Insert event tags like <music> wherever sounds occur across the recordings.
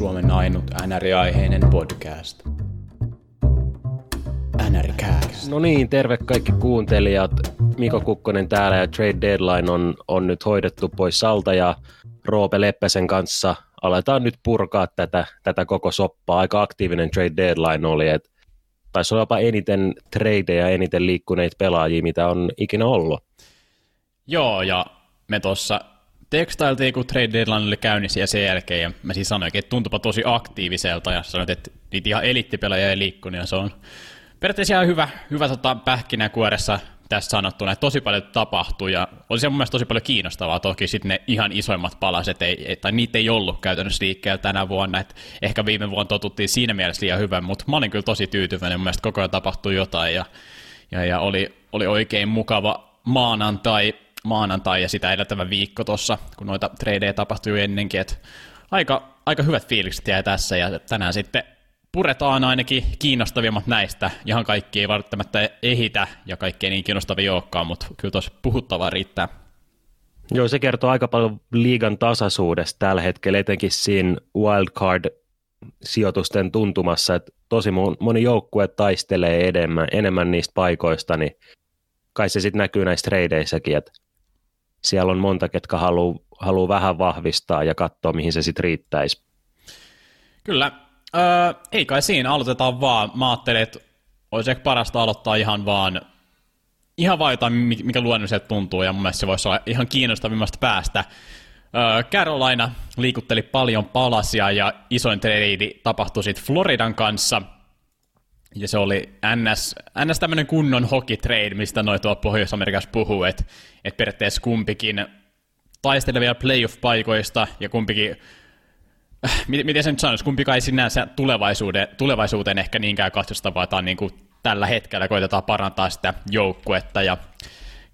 Suomen ainut NR-aiheinen podcast. NRCast. No niin, terve kaikki kuuntelijat. Miko Kukkonen täällä ja Trade Deadline on, on nyt hoidettu pois salta ja Roope Leppäsen kanssa aletaan nyt purkaa tätä, tätä koko soppaa. Aika aktiivinen Trade Deadline oli, että taisi olla jopa eniten tradeja, eniten liikkuneita pelaajia, mitä on ikinä ollut. Joo, ja me tuossa tekstailtiin, kun trade deadline oli käynnissä ja sen jälkeen, ja mä siis sanoinkin, että tuntupa tosi aktiiviselta, ja sanoit, että niitä ihan elittipelaajia ei liikkunut, ja se on periaatteessa ihan hyvä, hyvä tota, pähkinäkuoressa tässä sanottuna, että tosi paljon tapahtuu, ja oli se mun mielestä tosi paljon kiinnostavaa, toki sitten ne ihan isoimmat palaset, ei, tai niitä ei ollut käytännössä liikkeellä tänä vuonna, että ehkä viime vuonna totuttiin siinä mielessä liian hyvän, mutta mä olin kyllä tosi tyytyväinen, mun mielestä koko ajan tapahtui jotain, ja, ja, ja oli, oli oikein mukava maanantai, maanantai ja sitä edeltävä viikko tuossa, kun noita tradeja tapahtui ennenkin, että aika, aika hyvät fiilikset jäi tässä ja tänään sitten puretaan ainakin kiinnostavimmat näistä. Ihan kaikki ei välttämättä ehitä ja kaikki ei niin kiinnostavia olekaan, mutta kyllä tuossa puhuttavaa riittää. Joo, se kertoo aika paljon liigan tasaisuudesta tällä hetkellä, etenkin siinä wildcard-sijoitusten tuntumassa, että tosi moni joukkue taistelee enemmän, enemmän niistä paikoista, niin kai se sitten näkyy näissä tradeissakin, että siellä on monta, ketkä haluaa haluu vähän vahvistaa ja katsoa, mihin se sitten riittäisi. Kyllä. Öö, ei kai siinä, aloitetaan vaan. Mä ajattelin, että olisi ehkä parasta aloittaa ihan vaan ihan vaan jotain, mikä luonnolliselta tuntuu, ja mun mielestä se voisi olla ihan kiinnostavimmasta päästä. Öö, Carolina liikutteli paljon palasia, ja isoin trade tapahtui sitten Floridan kanssa – ja se oli NS, NS tämmöinen kunnon hockey trade, mistä noin tuolla Pohjois-Amerikassa puhuu, että et periaatteessa kumpikin taistelevia playoff-paikoista ja kumpikin, äh, miten se nyt sanoisi, kumpikaan ei sinänsä tulevaisuuteen, tulevaisuuteen ehkä niinkään katsosta, vaan tämä niin kuin tällä hetkellä koitetaan parantaa sitä joukkuetta. Ja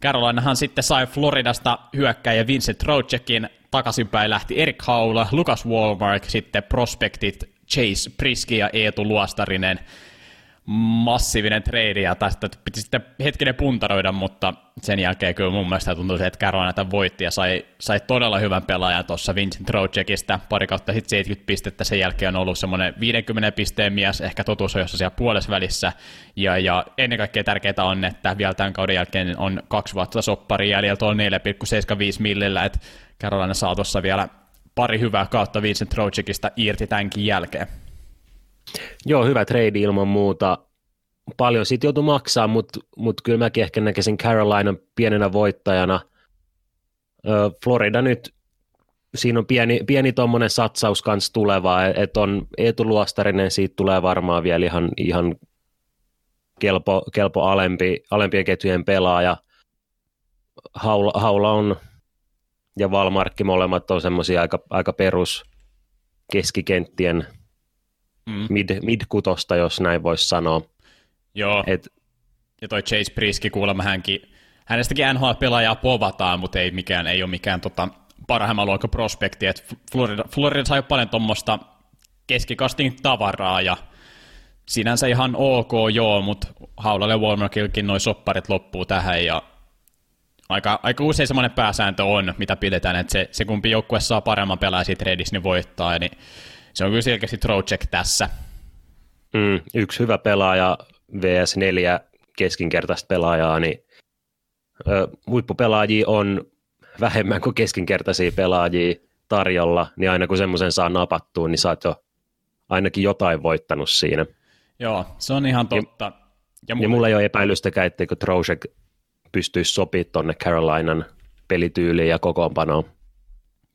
Carolinahan sitten sai Floridasta hyökkäjä Vincent Trochekin, takaisinpäin lähti Erik Haula, Lucas Walmark, sitten prospektit Chase Priski ja Eetu Luostarinen – massiivinen trade ja tästä piti sitten hetkinen puntaroida, mutta sen jälkeen kyllä mun mielestä tuntui se, että Carolina voitti ja sai, sai todella hyvän pelaajan tuossa Vincent Trocekista, pari kautta sitten 70 pistettä, sen jälkeen on ollut semmoinen 50 pisteen mies, ehkä totuus on jossain siellä puolessa välissä, ja, ja ennen kaikkea tärkeää on, että vielä tämän kauden jälkeen on kaksi vuotta soppari jäljellä tuolla 4,75 millillä, että Carolina saa tuossa vielä pari hyvää kautta Vincent Trocekista irti tämänkin jälkeen. Joo, hyvä trade ilman muuta. Paljon siitä joutui maksaa, mutta mut kyllä mäkin ehkä näkisin Carolina pienenä voittajana. Florida nyt, siinä on pieni, pieni tuommoinen satsaus kanssa tuleva, että on Eetu Luostarinen, siitä tulee varmaan vielä ihan, ihan kelpo, kelpo alempi, alempien ketjujen pelaaja. Haula, Haula on ja Valmarkki molemmat on semmoisia aika, aika perus keskikenttien mm. mid, mid-kutosta, jos näin voisi sanoa. Joo, Et, ja toi Chase Priski kuulemma hänkin, hänestäkin NHL-pelaajaa povataan, mutta ei, mikään, ei ole mikään tota, parhaimman luokan prospekti, että Florida, Florida sai paljon tuommoista keskikastin tavaraa, ja sinänsä ihan ok, joo, mutta Haulalle Walmarkillekin noin sopparit loppuu tähän, ja aika, aika usein semmoinen pääsääntö on, mitä pidetään, että se, se kumpi joukkue saa paremman pelaajan siitä niin voittaa, niin se on kyllä selkeästi Trocek tässä. Mm, yksi hyvä pelaaja vs 4 keskinkertaista pelaajaa, niin ö, huippupelaajia on vähemmän kuin keskinkertaisia pelaajia tarjolla, niin aina kun semmoisen saa napattua, niin saat jo ainakin jotain voittanut siinä. Joo, se on ihan totta. Ja, ja, mulla, ja mulla ei ole epäilystäkään, etteikö Trocek pystyisi sopimaan tuonne Carolinan pelityyliin ja kokoonpanoon.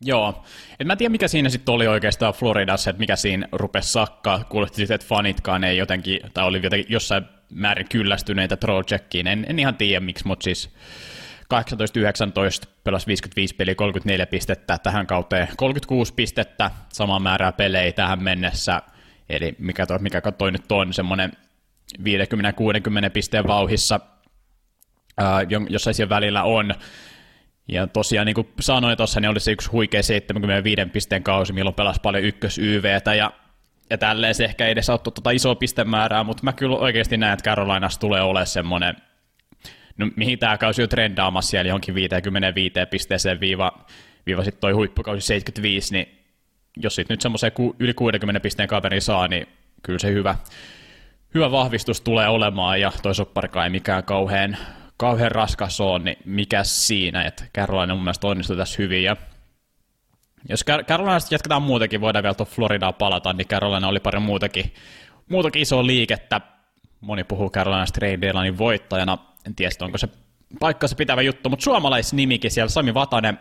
Joo. En mä tiedä, mikä siinä sitten oli oikeastaan Floridassa, että mikä siinä rupesi sakkaa. Kuulosti sitten, että fanitkaan ei jotenkin, tai oli jotenkin jossain määrin kyllästyneitä Trojeckiin. En, en ihan tiedä miksi, mutta siis 18-19 pelasi 55 peliä, 34 pistettä tähän kauteen, 36 pistettä, sama määrää pelejä tähän mennessä. Eli mikä toi, mikä toi nyt on, semmoinen 50-60 pisteen vauhissa, ää, jossain siellä välillä on. Ja tosiaan niin kuin sanoin tuossa, niin oli se yksi huikea 75 pisteen kausi, milloin pelasi paljon ykkös YVtä ja, ja tälleen se ehkä ei edes auttu tuota isoa pistemäärää, mutta mä kyllä oikeasti näen, että Carolinassa tulee olemaan semmoinen, no mihin tämä kausi on trendaamassa siellä johonkin 55 pisteeseen viiva, viiva sitten toi huippukausi 75, niin jos sit nyt semmoisen yli 60 pisteen kaveri saa, niin kyllä se hyvä, hyvä vahvistus tulee olemaan, ja toi sopparikaan ei mikään kauhean, kauhean raskas on, niin mikä siinä, että Carolina mun mielestä onnistui tässä hyvin, ja jos Carolinasta jatketaan muutenkin, voidaan vielä tuon Floridaa palata, niin Carolina oli pari muutakin, muutakin isoa liikettä. Moni puhuu Carolinasta trade niin voittajana. En tiedä, onko se paikkansa pitävä juttu, mutta suomalaisnimikin siellä Sami Vatanen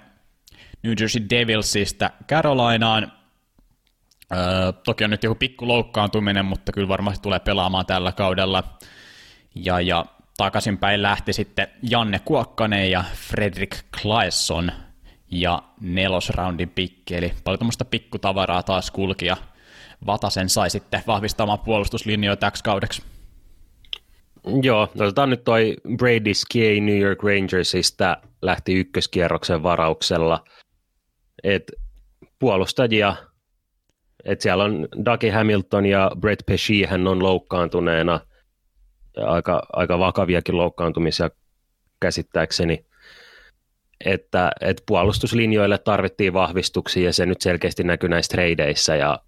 New Jersey Devilsista Carolinaan. Öö, toki on nyt joku pikku loukkaantuminen, mutta kyllä varmasti tulee pelaamaan tällä kaudella. Ja, ja takaisinpäin lähti sitten Janne Kuokkanen ja Fredrik Klaesson ja nelosroundin pikki, eli paljon tämmöistä pikkutavaraa taas kulki, ja Vatasen sai sitten vahvistamaan puolustuslinjoja täksi kaudeksi. Joo, otetaan nyt toi Brady Skye New York Rangersista lähti ykköskierroksen varauksella. Et puolustajia, että siellä on Dougie Hamilton ja Brett Pesci, hän on loukkaantuneena, aika, aika vakaviakin loukkaantumisia käsittääkseni että, että puolustuslinjoille tarvittiin vahvistuksia ja se nyt selkeästi näkyy näissä tradeissä ja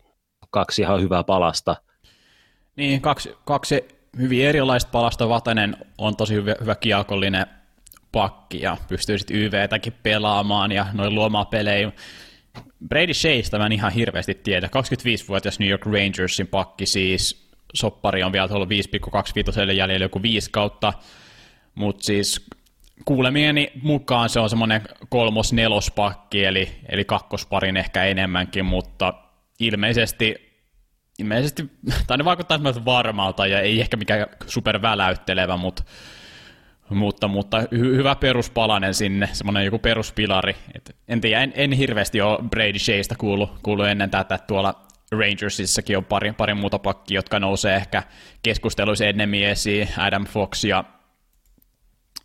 kaksi ihan hyvää palasta. Niin, kaksi, kaksi hyvin erilaista palasta. Vatanen on tosi hyvä, hyvä kiekollinen pakki ja pystyy sitten YVtäkin pelaamaan ja noin luomaan pelejä. Brady Sheista mä en ihan hirveästi tiedä. 25-vuotias New York Rangersin pakki siis. Soppari on vielä tuolla 5,25 jäljellä joku 5 kautta. Mutta siis kuulemieni mukaan se on semmoinen kolmos-nelospakki, eli, eli kakkosparin ehkä enemmänkin, mutta ilmeisesti, ilmeisesti <laughs> tai ne vaikuttaa varmalta ja ei ehkä mikään superväläyttelevä, mutta mutta, mutta hy- hyvä peruspalanen sinne, semmoinen joku peruspilari. Et en tiedä, en, en hirveästi ole Brady Sheista kuullut, kuullut ennen tätä, tuolla Rangersissakin on pari, pari muuta pakkia, jotka nousee ehkä keskusteluissa ennemmin esiin, Adam Fox ja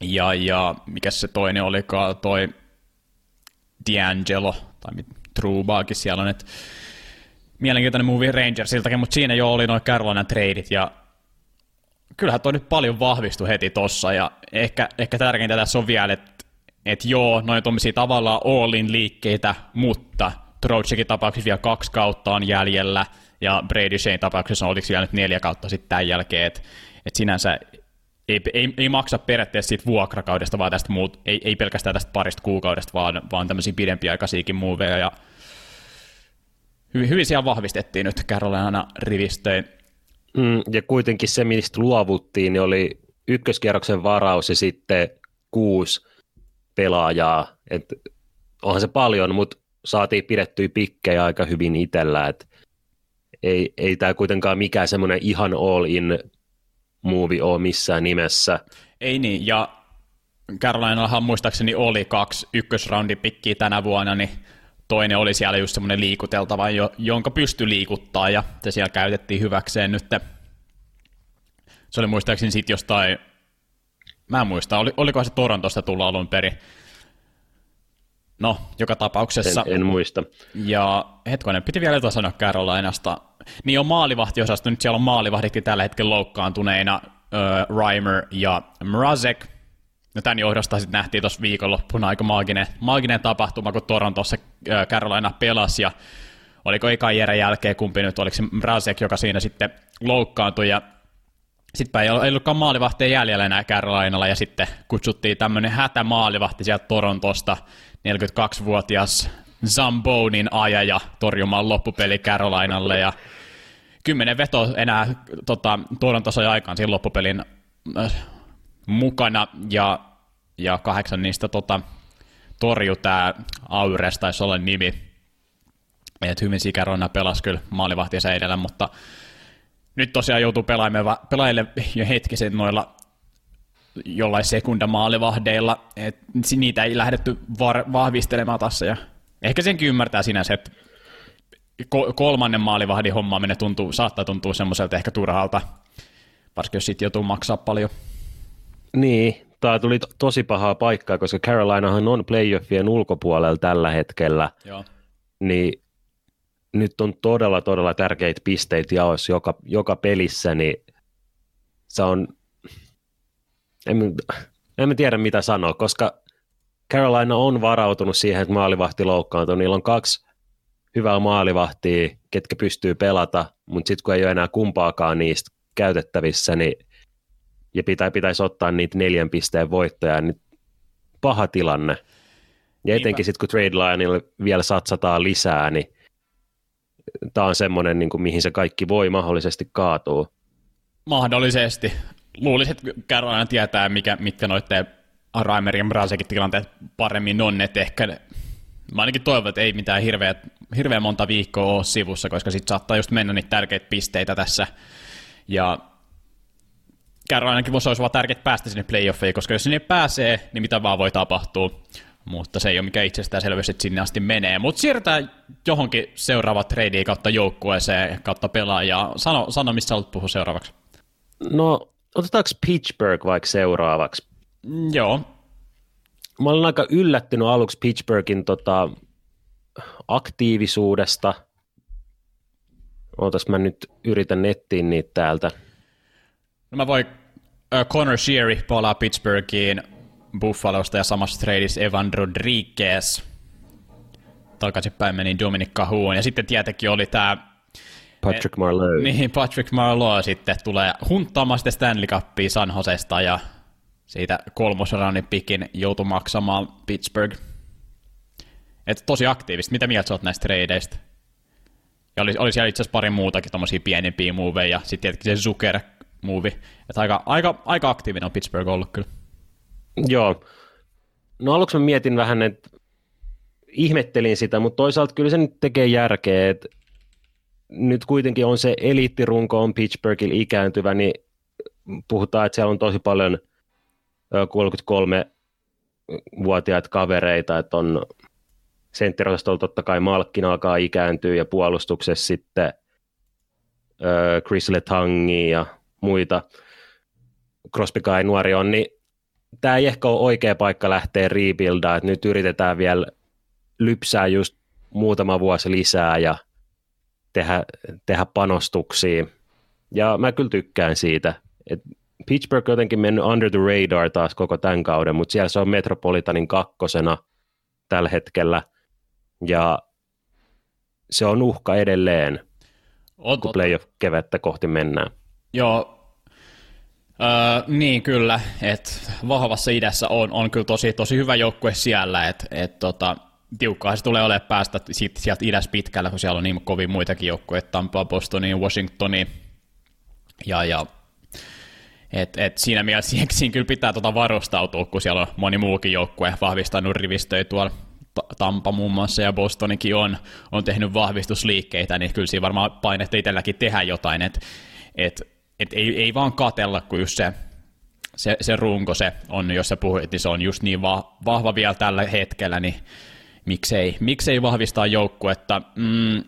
ja, ja mikä se toinen olikaan, toi D'Angelo, tai Trubaakin siellä on, että mielenkiintoinen movie Rangersiltakin, mutta siinä jo oli noin Carolina tradeit, ja kyllähän toi nyt paljon vahvistui heti tossa, ja ehkä, ehkä tärkeintä tässä on vielä, että et joo, noin tuommoisia tavallaan all-in liikkeitä, mutta Troutsekin tapauksessa vielä kaksi kautta on jäljellä, ja Brady Shane tapauksessa oliko vielä nyt neljä kautta sitten tämän jälkeen, että et sinänsä ei, ei, ei maksa periaatteessa siitä vuokrakaudesta, vaan tästä muut, ei, ei pelkästään tästä parista kuukaudesta, vaan, vaan tämmöisiä pidempiaikaisiakin muuveja. Ja hyvin, hyvin siellä vahvistettiin nyt Carolina rivistöin. Mm, ja kuitenkin se, mistä luovuttiin, niin oli ykköskierroksen varaus ja sitten kuusi pelaajaa. Et onhan se paljon, mutta saatiin pidettyä pikkejä aika hyvin itsellä. Et ei, ei tämä kuitenkaan mikään semmoinen ihan all-in movie ole missään nimessä. Ei niin, ja Carolinallahan muistaakseni oli kaksi ykkösroundipikkiä tänä vuonna, niin toinen oli siellä just semmoinen liikuteltava, jonka pystyi liikuttaa, ja se siellä käytettiin hyväkseen nyt. Se oli muistaakseni sitten jostain, mä en muista, oli, oliko se Torontosta tulla alun perin. No, joka tapauksessa. En, en muista. Ja hetkonen, piti vielä jotain sanoa Carolinasta. Niin on maalivahtiosasto, nyt siellä on maalivahditkin tällä hetkellä loukkaantuneina, uh, Reimer ja Mrazek. No tämän johdosta sitten nähtiin tuossa viikonloppuna aika maaginen, maaginen tapahtuma, kun Torontossa uh, Carolina pelasi, ja oliko eka jälkeen kumpi nyt, oliko se Mrazek, joka siinä sitten loukkaantui, ja sitten ei ollutkaan maalivahtia jäljellä enää Carolinalla, ja sitten kutsuttiin tämmöinen hätämaalivahti sieltä Torontosta, 42-vuotias Zambonin ajaja torjumaan loppupeli Carolinalle ja kymmenen veto enää tota, Torontossa aikaan siinä loppupelin äh, mukana ja, ja kahdeksan niistä tota, torju tämä Aures taisi olla nimi. Et hyvin Carolina pelasi kyllä maalivahtinsa edellä, mutta nyt tosiaan joutuu pelaajille jo hetkisen noilla jollain sekundamaalivahdeilla, että niitä ei lähdetty var- vahvistelemaan tässä ja Ehkä senkin ymmärtää sinänsä, että kolmannen maalivahdin hommaaminen tuntuu, saattaa tuntua semmoiselta ehkä turhalta, varsinkin jos sitten joutuu maksaa paljon. Niin, tämä tuli to- tosi pahaa paikkaa, koska Carolinahan on playoffien ulkopuolella tällä hetkellä. Joo. Niin nyt on todella, todella tärkeitä pisteitä jaossa joka, joka pelissä, niin se on, en, en tiedä mitä sanoa, koska Carolina on varautunut siihen, että maalivahti loukkaantuu. Niillä on kaksi hyvää maalivahtia, ketkä pystyy pelata, mutta sitten kun ei ole enää kumpaakaan niistä käytettävissä, niin ja pitä, pitäisi ottaa niitä neljän pisteen voittoja, niin paha tilanne. Ja etenkin sitten kun Trade Lionille vielä satsataan lisää, niin tämä on semmoinen, niin kuin, mihin se kaikki voi mahdollisesti kaatua. Mahdollisesti. Luulisin, että Carolina tietää, mikä, mitkä noiden Raimerin Brasekin tilanteet paremmin on, että ehkä mä ainakin toivon, että ei mitään hirveä, hirveän monta viikkoa ole sivussa, koska sitten saattaa just mennä niitä tärkeitä pisteitä tässä. Ja Carolinakin voisi olla tärkeää päästä sinne playoffeihin, koska jos sinne pääsee, niin mitä vaan voi tapahtua. Mutta se ei ole mikään itsestäänselvyys, että sinne asti menee. Mutta siirrytään johonkin seuraava trade kautta joukkueeseen kautta pelaajaa. Sano, sano missä haluat puhua seuraavaksi. No, otetaanko Pittsburgh vaikka seuraavaksi? Mm, joo. Mä olen aika yllättynyt aluksi Pittsburghin tota, aktiivisuudesta. Ootas mä nyt yritän nettiin niitä täältä. No mä voin, Connor Sheary palaa Pittsburghiin Buffalosta ja samassa tradeissa Evan Rodriguez. Takaisinpäin meni Dominic Cahoon. Ja sitten tietenkin oli tämä Patrick Marleau. Niin, Patrick Marleau sitten tulee hunttaamaan sitten Stanley Cupia San Josesta ja siitä kolmosraunin pikin joutui maksamaan Pittsburgh. Että tosi aktiivista. Mitä mieltä sä oot näistä tradeista? Ja oli, oli siellä itse asiassa pari muutakin tommosia pienempiä moveja, sitten tietenkin se Zucker move. Että aika, aika, aika aktiivinen on Pittsburgh ollut kyllä. Joo. No aluksi mä mietin vähän, että ihmettelin sitä, mutta toisaalta kyllä se nyt tekee järkeä, että nyt kuitenkin on se eliittirunko on Pittsburghilla ikääntyvä, niin puhutaan, että siellä on tosi paljon 33-vuotiaita kavereita, että on sentterosastolla totta kai Malkkin alkaa ikääntyä ja puolustuksessa sitten Chris Letangi ja muita. Crosby kai nuori on, niin tämä ei ehkä ole oikea paikka lähteä rebuildaa, että nyt yritetään vielä lypsää just muutama vuosi lisää ja tehdä, tehdä panostuksia. Ja mä kyllä tykkään siitä. Et Pittsburgh on jotenkin mennyt under the radar taas koko tämän kauden, mutta siellä se on Metropolitanin kakkosena tällä hetkellä. Ja se on uhka edelleen, on, kun playoff-kevättä kohti mennään. Joo, Öö, niin kyllä, että vahvassa idässä on, on kyllä tosi, tosi hyvä joukkue siellä, että et, tota, tiukkaa se tulee olemaan päästä siitä, sieltä idässä pitkällä, kun siellä on niin kovin muitakin joukkueita, Tampa, Bostoni, Washingtoni, ja, ja et, et siinä mielessä siihen, <laughs> siinä kyllä pitää tota varustautua, kun siellä on moni muukin joukkue vahvistanut rivistöjä tuolla Tampa muun muassa ja Bostonikin on, on tehnyt vahvistusliikkeitä, niin kyllä siinä varmaan painetta itselläkin tehdä jotain, että et, et ei, ei vaan katella, kun just se, se, se runko se on, jos sä puhuit, niin se on just niin va, vahva vielä tällä hetkellä, niin miksei, miksei vahvistaa joukkuetta. Mm,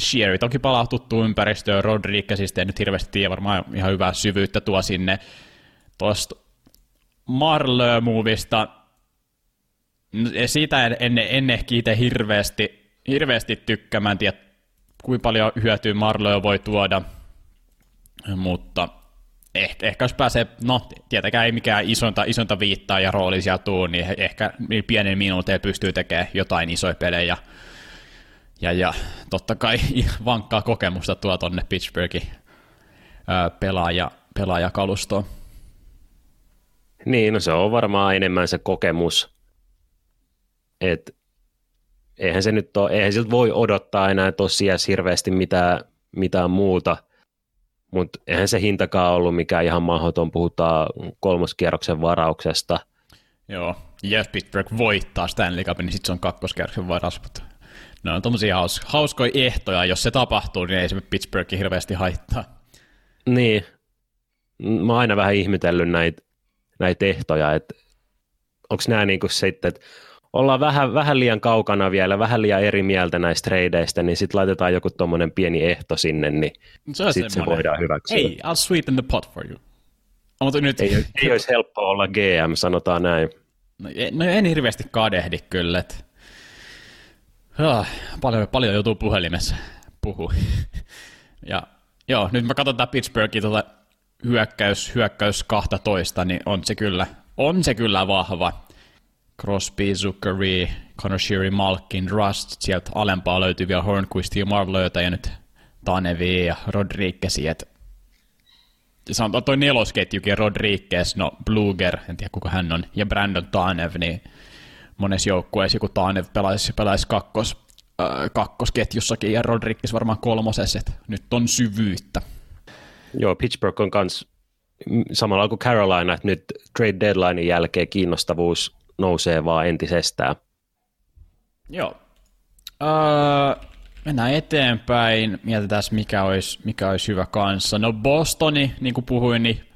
Sherry toki palaa tuttuun ympäristöön, Rodriguezista ei nyt hirveästi tiedä, varmaan ihan hyvää syvyyttä tuo sinne. Tuosta Marlö-movista, siitä en, en, en ehkä itse hirveästi, hirveästi tykkää, mä en tiedä kuinka paljon hyötyä Marlö voi tuoda – mutta ehkä, ehkä jos pääsee, no tietenkään ei mikään isonta, isonta viittaa ja roolisia tuu, niin ehkä pienen minuuteen pystyy tekemään jotain isoja pelejä. Ja, ja totta kai <laughs> vankkaa kokemusta tuo tonne Pittsburghin pelaaja, pelaajakalustoon. Niin, no se on varmaan enemmän se kokemus, että eihän se nyt ole, eihän siltä voi odottaa enää tosiaan hirveästi mitään, mitään muuta – mutta eihän se hintakaan ollut mikään ihan mahdoton, puhutaan kolmoskierroksen varauksesta. Joo, jos Pittsburgh voittaa Stanley Cupin, niin sitten se on kakkoskierroksen varaus, mutta ne on tommosia haus- hauskoja ehtoja, jos se tapahtuu, niin ei se Pittsburghi hirveästi haittaa. Niin, mä oon aina vähän ihmetellyt näitä näit ehtoja, että onko nämä niinku sitten, että ollaan vähän, vähän liian kaukana vielä, vähän liian eri mieltä näistä tradeista, niin sitten laitetaan joku tuommoinen pieni ehto sinne, niin sitten se voidaan hyväksyä. Hey, I'll sweeten the pot for you. Mutta nyt... ei, ei olisi helppoa olla GM, sanotaan näin. No, no en hirveästi kadehdi kyllä, että oh, paljon, paljon joutuu puhelimessa puhua. <laughs> ja joo, nyt mä katson tätä Pittsburghin tuota hyökkäys, hyökkäys 12, niin on se kyllä, on se kyllä vahva. Crosby, Zuckery, Connor Sheary, Malkin, Rust, sieltä alempaa löytyy vielä Hornquist ja Marv löytää ja nyt Tanevi ja Rodriguez, että sanotaan toi nelosketjukin, Rodriguez, no Bluger, en tiedä kuka hän on, ja Brandon Tanev, niin monessa joukkueessa kun Tanev pelaisi, pelaisi kakkos, äh, kakkosketjussakin ja Rodriguez varmaan kolmosessa, nyt on syvyyttä. Joo, Pittsburgh on kans samalla kuin Carolina, että nyt trade deadlinein jälkeen kiinnostavuus nousee vaan entisestään. Joo. Öö, mennään eteenpäin. Mietitään, mikä olisi, mikä olisi hyvä kanssa. No Bostoni, niin kuin puhuin, niin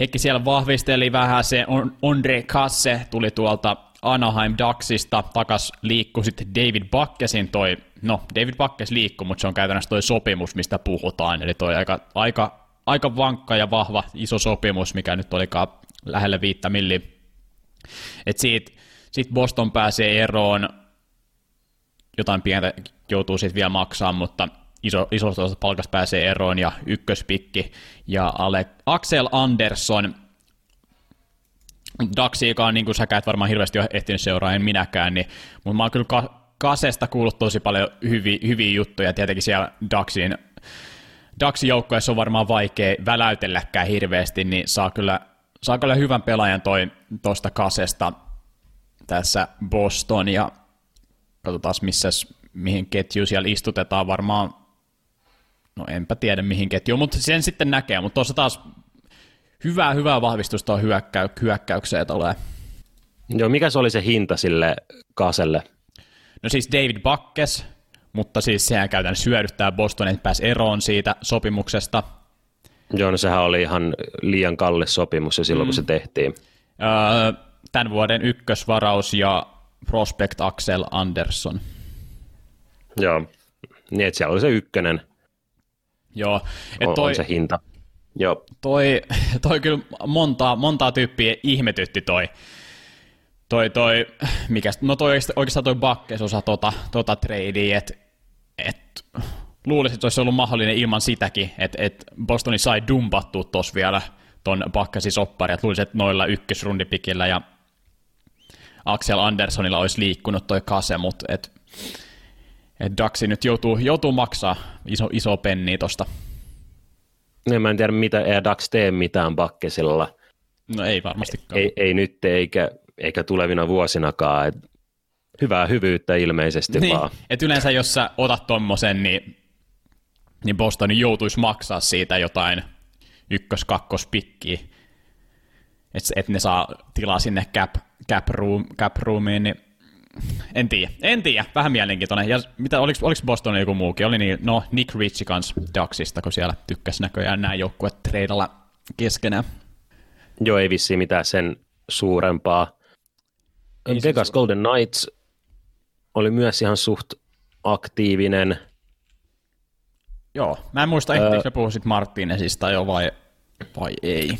Heikki siellä vahvisteli vähän se Andre Kasse tuli tuolta Anaheim Ducksista, takas liikku sitten David Buckesin toi, no David Buckes liikku, mutta se on käytännössä toi sopimus, mistä puhutaan, eli toi aika, aika, aika vankka ja vahva iso sopimus, mikä nyt olikaan lähelle viittä milli. Et siitä, siitä Boston pääsee eroon, jotain pientä joutuu sitten vielä maksaa, mutta iso, isosta palkasta pääsee eroon ja ykköspikki ja Ale, Axel Andersson, Daxi, joka on niin kuin säkä et varmaan hirveästi ole ehtinyt seuraa, en minäkään, niin, mutta mä oon kyllä ka- Kasesta kuullut tosi paljon hyviä, hyviä juttuja, tietenkin siellä Daxin, Daxin joukkueessa on varmaan vaikea väläytelläkään hirveästi, niin saa kyllä, saa kyllä hyvän pelaajan toi, tosta Kasesta tässä Boston, ja katsotaan missä, mihin ketju siellä istutetaan varmaan, no enpä tiedä mihin ketju, mutta sen sitten näkee, mutta tuossa taas hyvää, hyvää vahvistusta on hyökkäy, hyökkäykseen tulee. Joo, mikä se oli se hinta sille Kaselle? No siis David Bakkes, mutta siis sehän käytännössä syödyttää Bostonin, että pääsi eroon siitä sopimuksesta. Joo, no sehän oli ihan liian kallis sopimus ja silloin, mm. kun se mm. tehtiin. Öö, tämän vuoden ykkösvaraus ja prospect Axel Andersson. Joo, niin että siellä oli se ykkönen. Joo. Et toi, on se hinta. Joo. Toi, <laughs> toi kyllä montaa, montaa tyyppiä ihmetytti toi, toi, toi mikä, no toi oikeastaan toi Bakkes osa tota, tota tradea, että et, luulisin, että se olisi ollut mahdollinen ilman sitäkin, että et Bostoni sai dumpattua tuossa vielä ton Bakkesin soppari, että luulisin, että noilla ykkösrundipikillä ja Axel Anderssonilla olisi liikkunut toi kase, mutta et, et Daxi nyt joutuu, joutuu maksaa iso, iso penni tosta. No, mä en tiedä, mitä ei Dax tee mitään Bakkesilla. No ei varmastikaan. Ei, ei nyt eikä, eikä tulevina vuosinakaan. Et hyvää hyvyyttä ilmeisesti niin, vaan. Et yleensä jos sä otat tommosen, niin, niin Boston joutuisi maksaa siitä jotain ykkös-kakkos pikkiä. Että et ne saa tilaa sinne cap, cap, room, cap roomiin, niin en tiedä, en tiedä, vähän mielenkiintoinen. Ja mitä, oliko, oliko Boston joku muukin? Oli niin, no Nick Ritchie kanssa Ducksista, kun siellä tykkäsi näköjään nämä joukkueet treidalla keskenään. Joo, ei vissiin mitään sen suurempaa. Ei Vegas Golden Knights oli myös ihan suht aktiivinen. Joo, mä en muista, öö, ehkä puhuisit Martinezista jo vai, vai ei.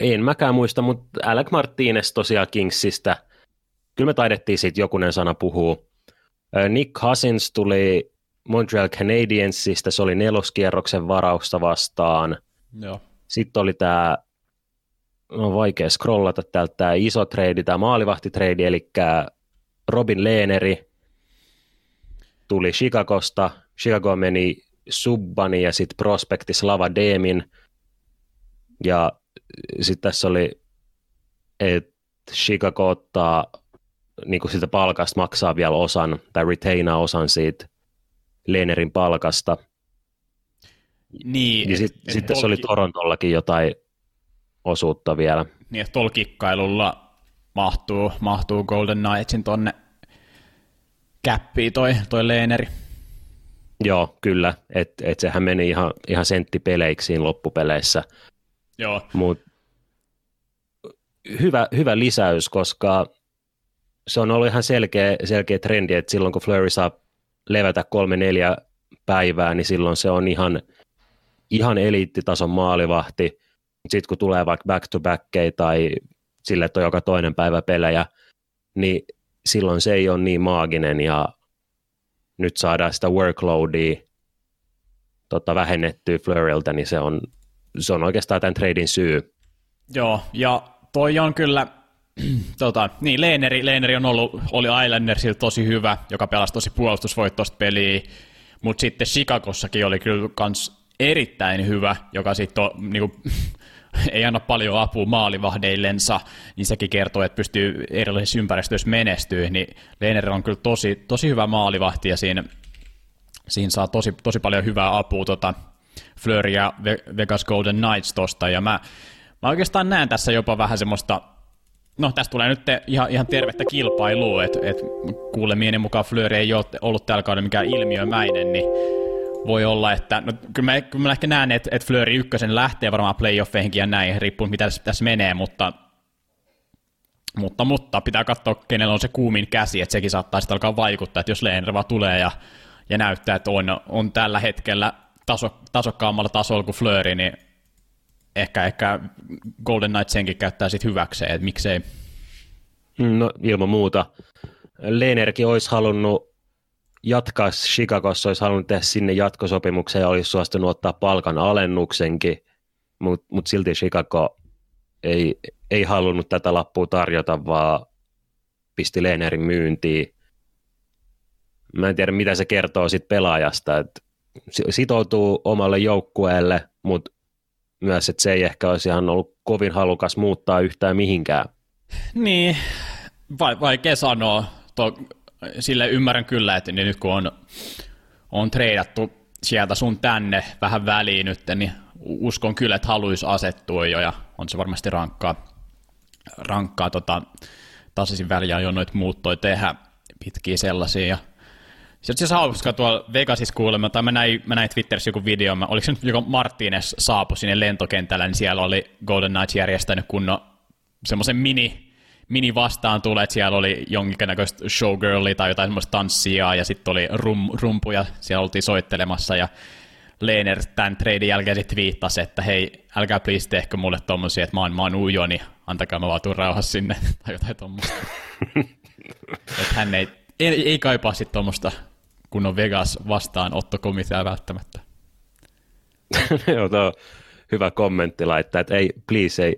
En mäkään muista, mutta Alec Martinez tosiaan Kingsistä – kyllä me taidettiin siitä jokunen sana puhua. Nick Cousins tuli Montreal Canadiensista, se oli neloskierroksen varausta vastaan. Joo. Sitten oli tämä, no vaikea scrollata täältä, tämä iso trade, tämä maalivahtitrade, eli Robin Leeneri tuli Chicagosta. Chicago meni Subbani ja sitten prospekti Slava Demin. Ja sitten tässä oli, että Chicago ottaa niin kuin siltä palkasta maksaa vielä osan tai retainaa osan siitä Leenerin palkasta. Niin. Ja sitten sit tässä oli Torontollakin jotain osuutta vielä. Niin, että tuolla kikkailulla mahtuu, mahtuu Golden Knightsin tonne käppiin toi, toi Leeneri. Joo, kyllä. Että et sehän meni ihan, ihan senttipeleiksi loppupeleissä. Joo. Mut hyvä, hyvä lisäys, koska se on ollut ihan selkeä, selkeä trendi, että silloin kun Flurry saa levätä kolme neljä päivää, niin silloin se on ihan, ihan eliittitason maalivahti. Sitten kun tulee vaikka back to back tai sille, että on joka toinen päivä pelejä, niin silloin se ei ole niin maaginen ja nyt saadaan sitä workloadia tota, vähennettyä Flurilta, niin se on, se on oikeastaan tämän tradin syy. Joo, ja toi on kyllä <clears throat> tota, niin, Leeneri, Leeneri on ollut, oli Islandersilla tosi hyvä, joka pelasi tosi puolustusvoittoista peliä, mutta sitten Chicagossakin oli kyllä kans erittäin hyvä, joka sitten on, niinku, <laughs> ei anna paljon apua maalivahdeillensa, niin sekin kertoo, että pystyy erilaisissa ympäristöissä menestyä, niin Leeneri on kyllä tosi, tosi hyvä maalivahti ja siinä, siinä saa tosi, tosi paljon hyvää apua tota, Fleur ja Vegas Golden Knights tosta, ja mä, mä oikeastaan näen tässä jopa vähän semmoista No tästä tulee nyt ihan, ihan tervettä kilpailua, että et kuulemieni mukaan Fleur ei ole ollut tällä kaudella mikään ilmiömäinen, niin voi olla, että no, kyllä, mä, kyllä mä ehkä näen, että, että Flöri ykkösen lähtee varmaan playoffeihinkin ja näin, riippuu mitä tässä, tässä menee, mutta, mutta, mutta pitää katsoa, kenellä on se kuumin käsi, että sekin saattaa sitten alkaa vaikuttaa, että jos Lehner vaan tulee ja, ja näyttää, että on, on tällä hetkellä taso, tasokkaammalla tasolla kuin Flöri, niin ehkä, ehkä Golden Knight senkin käyttää sitten hyväkseen, että miksei. No ilman muuta. Lehnerkin olisi halunnut jatkaa Chicagossa, olisi halunnut tehdä sinne jatkosopimuksen ja olisi suostunut ottaa palkan alennuksenkin, mutta mut silti Chicago ei, ei halunnut tätä lappua tarjota, vaan pisti Lehnerin myyntiin. Mä en tiedä, mitä se kertoo sit pelaajasta, että sitoutuu omalle joukkueelle, mutta myös, että se ei ehkä olisi ihan ollut kovin halukas muuttaa yhtään mihinkään. Niin, vaikea sanoa. Tuo sille ymmärrän kyllä, että niin nyt kun on, on treidattu sieltä sun tänne vähän väliin nyt, niin uskon kyllä, että haluaisi asettua jo, ja on se varmasti rankkaa, rankkaa tota, tasaisin väliä jo noita muuttoi tehdä, pitkiä sellaisia, ja se on hauska tuolla Vegasissa kuulemma, tai mä näin, mä näin Twitterissä joku video, mä, oliko se nyt joku Martinez saapui sinne lentokentällä, niin siellä oli Golden Knights järjestänyt kunnon semmoisen mini mini vastaan tulee, että siellä oli jonkinnäköistä showgirlia tai jotain semmoista tanssia ja sitten oli rum, rumpuja, siellä oltiin soittelemassa ja Lehner tämän treidin jälkeen sitten viittasi, että hei, älkää please tehkö mulle tommosia, että mä oon, mä oon ujo, niin antakaa mä vaan tuun rauhassa sinne <laughs> tai jotain tommoista. <laughs> että hän ei, ei, ei kaipaa sitten tommoista <laughs> on Vegas vastaanottokomitea välttämättä. Joo, tuo hyvä kommentti laittaa, että ei, please, ei,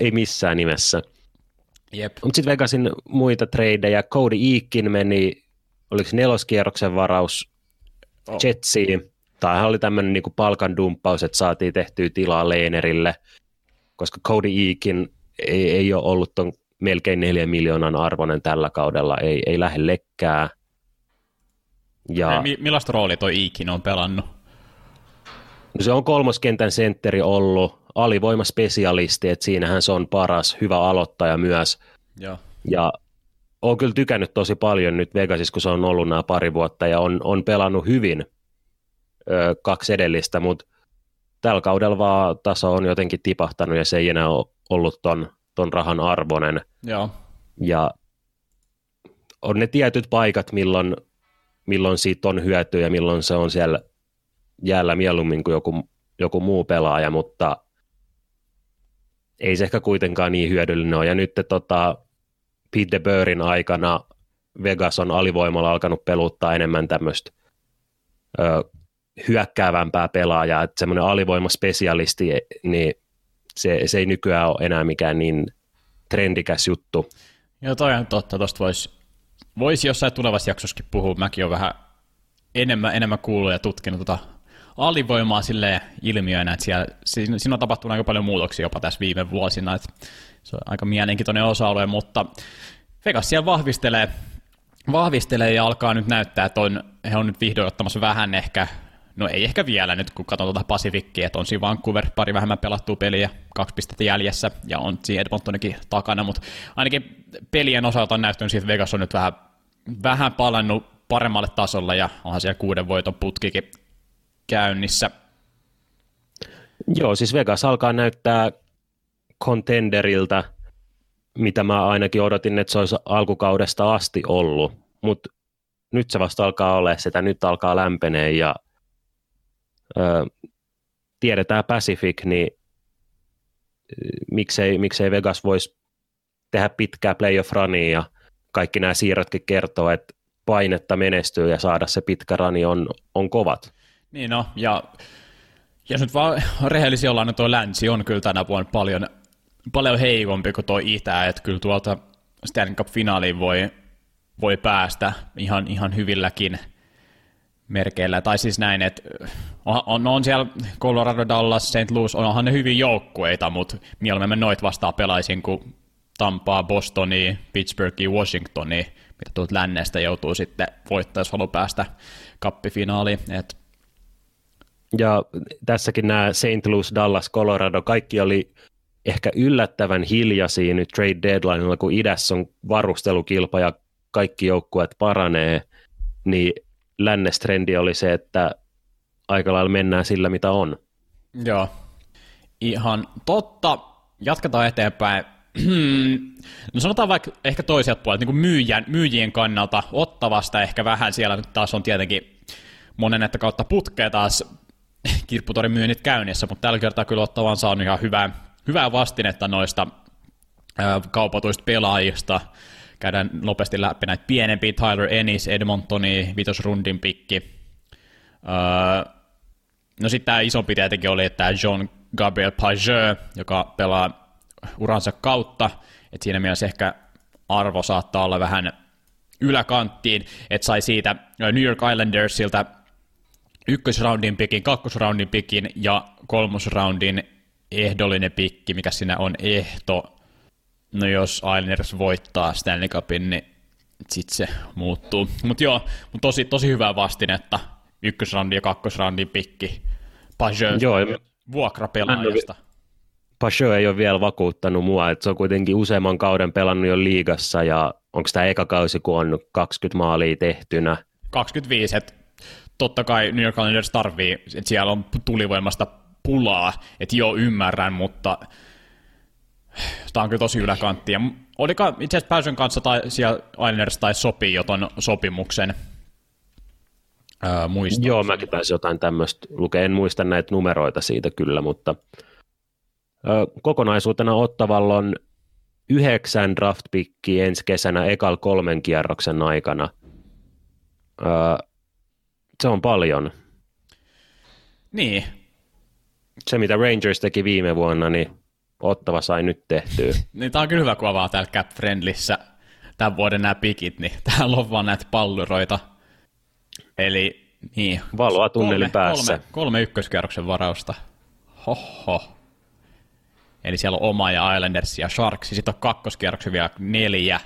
ei missään nimessä. Mutta sitten Vegasin muita tradeja. Cody Eakin meni, oliko neloskierroksen varaus oh. Jetsiin. Tai oli tämmöinen niinku palkan dumppaus, että saatiin tehtyä tilaa Leenerille, koska Cody Eakin ei, ei ole ollut ton melkein neljän miljoonan arvoinen tällä kaudella, ei, ei lähde lekkää. Ja... Ei, millaista roolia toi Eakin on pelannut? No se on kolmoskentän sentteri ollut, alivoimaspesialisti, että siinähän se on paras, hyvä aloittaja myös. Ja, ja olen kyllä tykännyt tosi paljon nyt Vegasissa, kun se on ollut nämä pari vuotta ja on, on pelannut hyvin ö, kaksi edellistä, mutta tällä kaudella vaan taso on jotenkin tipahtanut ja se ei enää ole ollut ton, ton rahan arvoinen. Ja, Ja on ne tietyt paikat, milloin, milloin siitä on hyötyä ja milloin se on siellä jäällä mieluummin kuin joku, joku muu pelaaja, mutta ei se ehkä kuitenkaan niin hyödyllinen ole. Ja nyt tota, Pete DeBurin aikana Vegas on alivoimalla alkanut peluttaa enemmän tämmöistä hyökkäävämpää pelaajaa, että semmoinen alivoimaspesialisti, niin se, se ei nykyään ole enää mikään niin trendikäs juttu. Joo, toi on totta. Tuosta voisi vois jossain tulevassa jaksossakin puhua. Mäkin olen vähän enemmän, enemmän kuullut ja tutkinut tota alivoimaa sille ilmiönä, että siellä, siinä, siinä on tapahtunut aika paljon muutoksia jopa tässä viime vuosina, että se on aika mielenkiintoinen osa-alue, mutta Vegas siellä vahvistelee, vahvistelee ja alkaa nyt näyttää, että on, he on nyt vihdoin ottamassa vähän ehkä, no ei ehkä vielä nyt, kun katson tuota Pasifikkia, että on siinä Vancouver pari vähemmän pelattua peliä, kaksi pistettä jäljessä, ja on siinä Edmontonikin takana, mutta ainakin pelien osalta on näyttänyt että Vegas on nyt vähän, vähän palannut paremmalle tasolle, ja onhan siellä kuuden voiton putkikin käynnissä. Joo, siis Vegas alkaa näyttää contenderilta, mitä mä ainakin odotin, että se olisi alkukaudesta asti ollut, mutta nyt se vasta alkaa olla sitä, nyt alkaa lämpenee ja ö, tiedetään Pacific, niin miksei, miksei Vegas voisi tehdä pitkää playoff runia ja kaikki nämä siirrotkin kertoo, että painetta menestyy ja saada se pitkä rani on, on kovat. Niin no, ja jos nyt vaan <laughs> rehellisiä ollaan, niin tuo länsi on kyllä tänä vuonna paljon paljon heikompi kuin tuo Itä, että kyllä tuolta Stanley Cup-finaaliin voi, voi päästä ihan, ihan hyvilläkin merkeillä. Tai siis näin, että on, on, on siellä Colorado, Dallas, St. Louis, onhan ne hyvin joukkueita, mutta mieluummin mä noit vastaan pelaisin kuin Tampaa, Bostonia, Pittsburghia, Washingtonia, mitä tuolta lännestä joutuu sitten voittaa, jos haluaa päästä kappifinaaliin. Et... Ja tässäkin nämä St. Louis, Dallas, Colorado, kaikki oli ehkä yllättävän hiljaisia nyt trade deadlineilla, kun idässä on varustelukilpa ja kaikki joukkueet paranee, niin lännestrendi oli se, että aika lailla mennään sillä, mitä on. Joo, ihan totta. Jatketaan eteenpäin. <clears throat> no sanotaan vaikka ehkä toiselta puolelta, niin kuin myyjän, myyjien kannalta ottavasta ehkä vähän siellä nyt taas on tietenkin monen että kautta putkea taas <laughs> kirpputorin myynnit käynnissä, mutta tällä kertaa kyllä ottava on saanut ihan hyvää, hyvää vastinetta noista kaupatuista pelaajista. Käydään nopeasti läpi näitä pienempiä, Tyler Ennis, Edmontoni, vitosrundin pikki. Ää, no sitten tämä isompi tietenkin oli, että John Gabriel Pageux, joka pelaa uransa kautta, että siinä mielessä ehkä arvo saattaa olla vähän yläkanttiin, että sai siitä New York Islandersilta ykkösroundin pikin, kakkosroundin pikin ja kolmosroundin ehdollinen pikki, mikä siinä on ehto. No jos Islanders voittaa Stanley Cupin, niin sitten se muuttuu. Mutta joo, mut tosi, tosi hyvää vastinetta. Ykkösroundin ja kakkosroundin pikki. Pageux joo, vuokrapelaajasta. Pashö ei ole vielä vakuuttanut mua, että se on kuitenkin useamman kauden pelannut jo liigassa ja onko tämä eka kausi, kun on 20 maalia tehtynä? 25, että totta kai New York Islanders tarvii, että siellä on tulivoimasta pulaa, että joo ymmärrän, mutta tämä on kyllä tosi yläkantti. Ja oliko itse asiassa Päysön kanssa tai siellä Islanders tai sopii jo sopimuksen ää, Joo, mäkin taisin jotain tämmöistä lukea. En muista näitä numeroita siitä kyllä, mutta kokonaisuutena Ottavalla on yhdeksän draftpikkiä ensi kesänä ekal kolmen kierroksen aikana. Se on paljon. Niin. Se, mitä Rangers teki viime vuonna, niin Ottava sai nyt tehtyä. <laughs> niin tämä on kyllä hyvä, kun avaa täällä Cap Friendlissä tämän vuoden nämä pikit, niin <laughs> täällä on vaan näitä palluroita. Eli niin. Valoa tunnelin kolme, päässä. Kolme, kolme ykköskerroksen varausta. Hoho. Eli siellä on oma ja Islanders ja Sharks, sitten on kakkoskierroksen vielä neljä.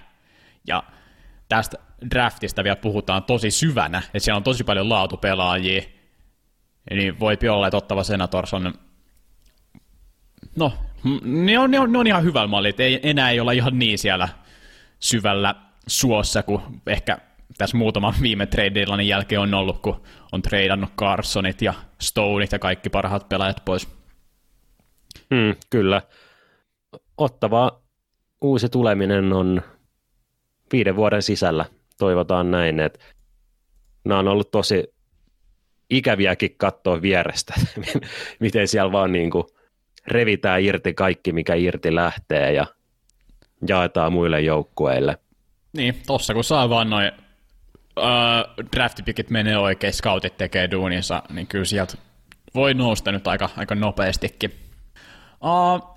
Ja tästä draftista vielä puhutaan tosi syvänä, että siellä on tosi paljon laatupelaajia. Niin voi olla, että ottava Senators on... No, ne on, ne on, ne on ihan hyvällä malli, että ei, enää ei olla ihan niin siellä syvällä suossa kuin ehkä tässä muutaman viime trade jälkeen on ollut, kun on treidannut Carsonit ja Stoneit ja kaikki parhaat pelaajat pois. Mm, kyllä. Ottava uusi tuleminen on viiden vuoden sisällä, toivotaan näin, että nämä on ollut tosi ikäviäkin katsoa vierestä, <laughs> miten siellä vaan niin kuin revitään irti kaikki, mikä irti lähtee ja jaetaan muille joukkueille. Niin, tossa kun saa vaan noin uh, draftipikit menee oikein, scoutit tekee duuninsa, niin kyllä sieltä voi nousta nyt aika, aika nopeastikin. Uh,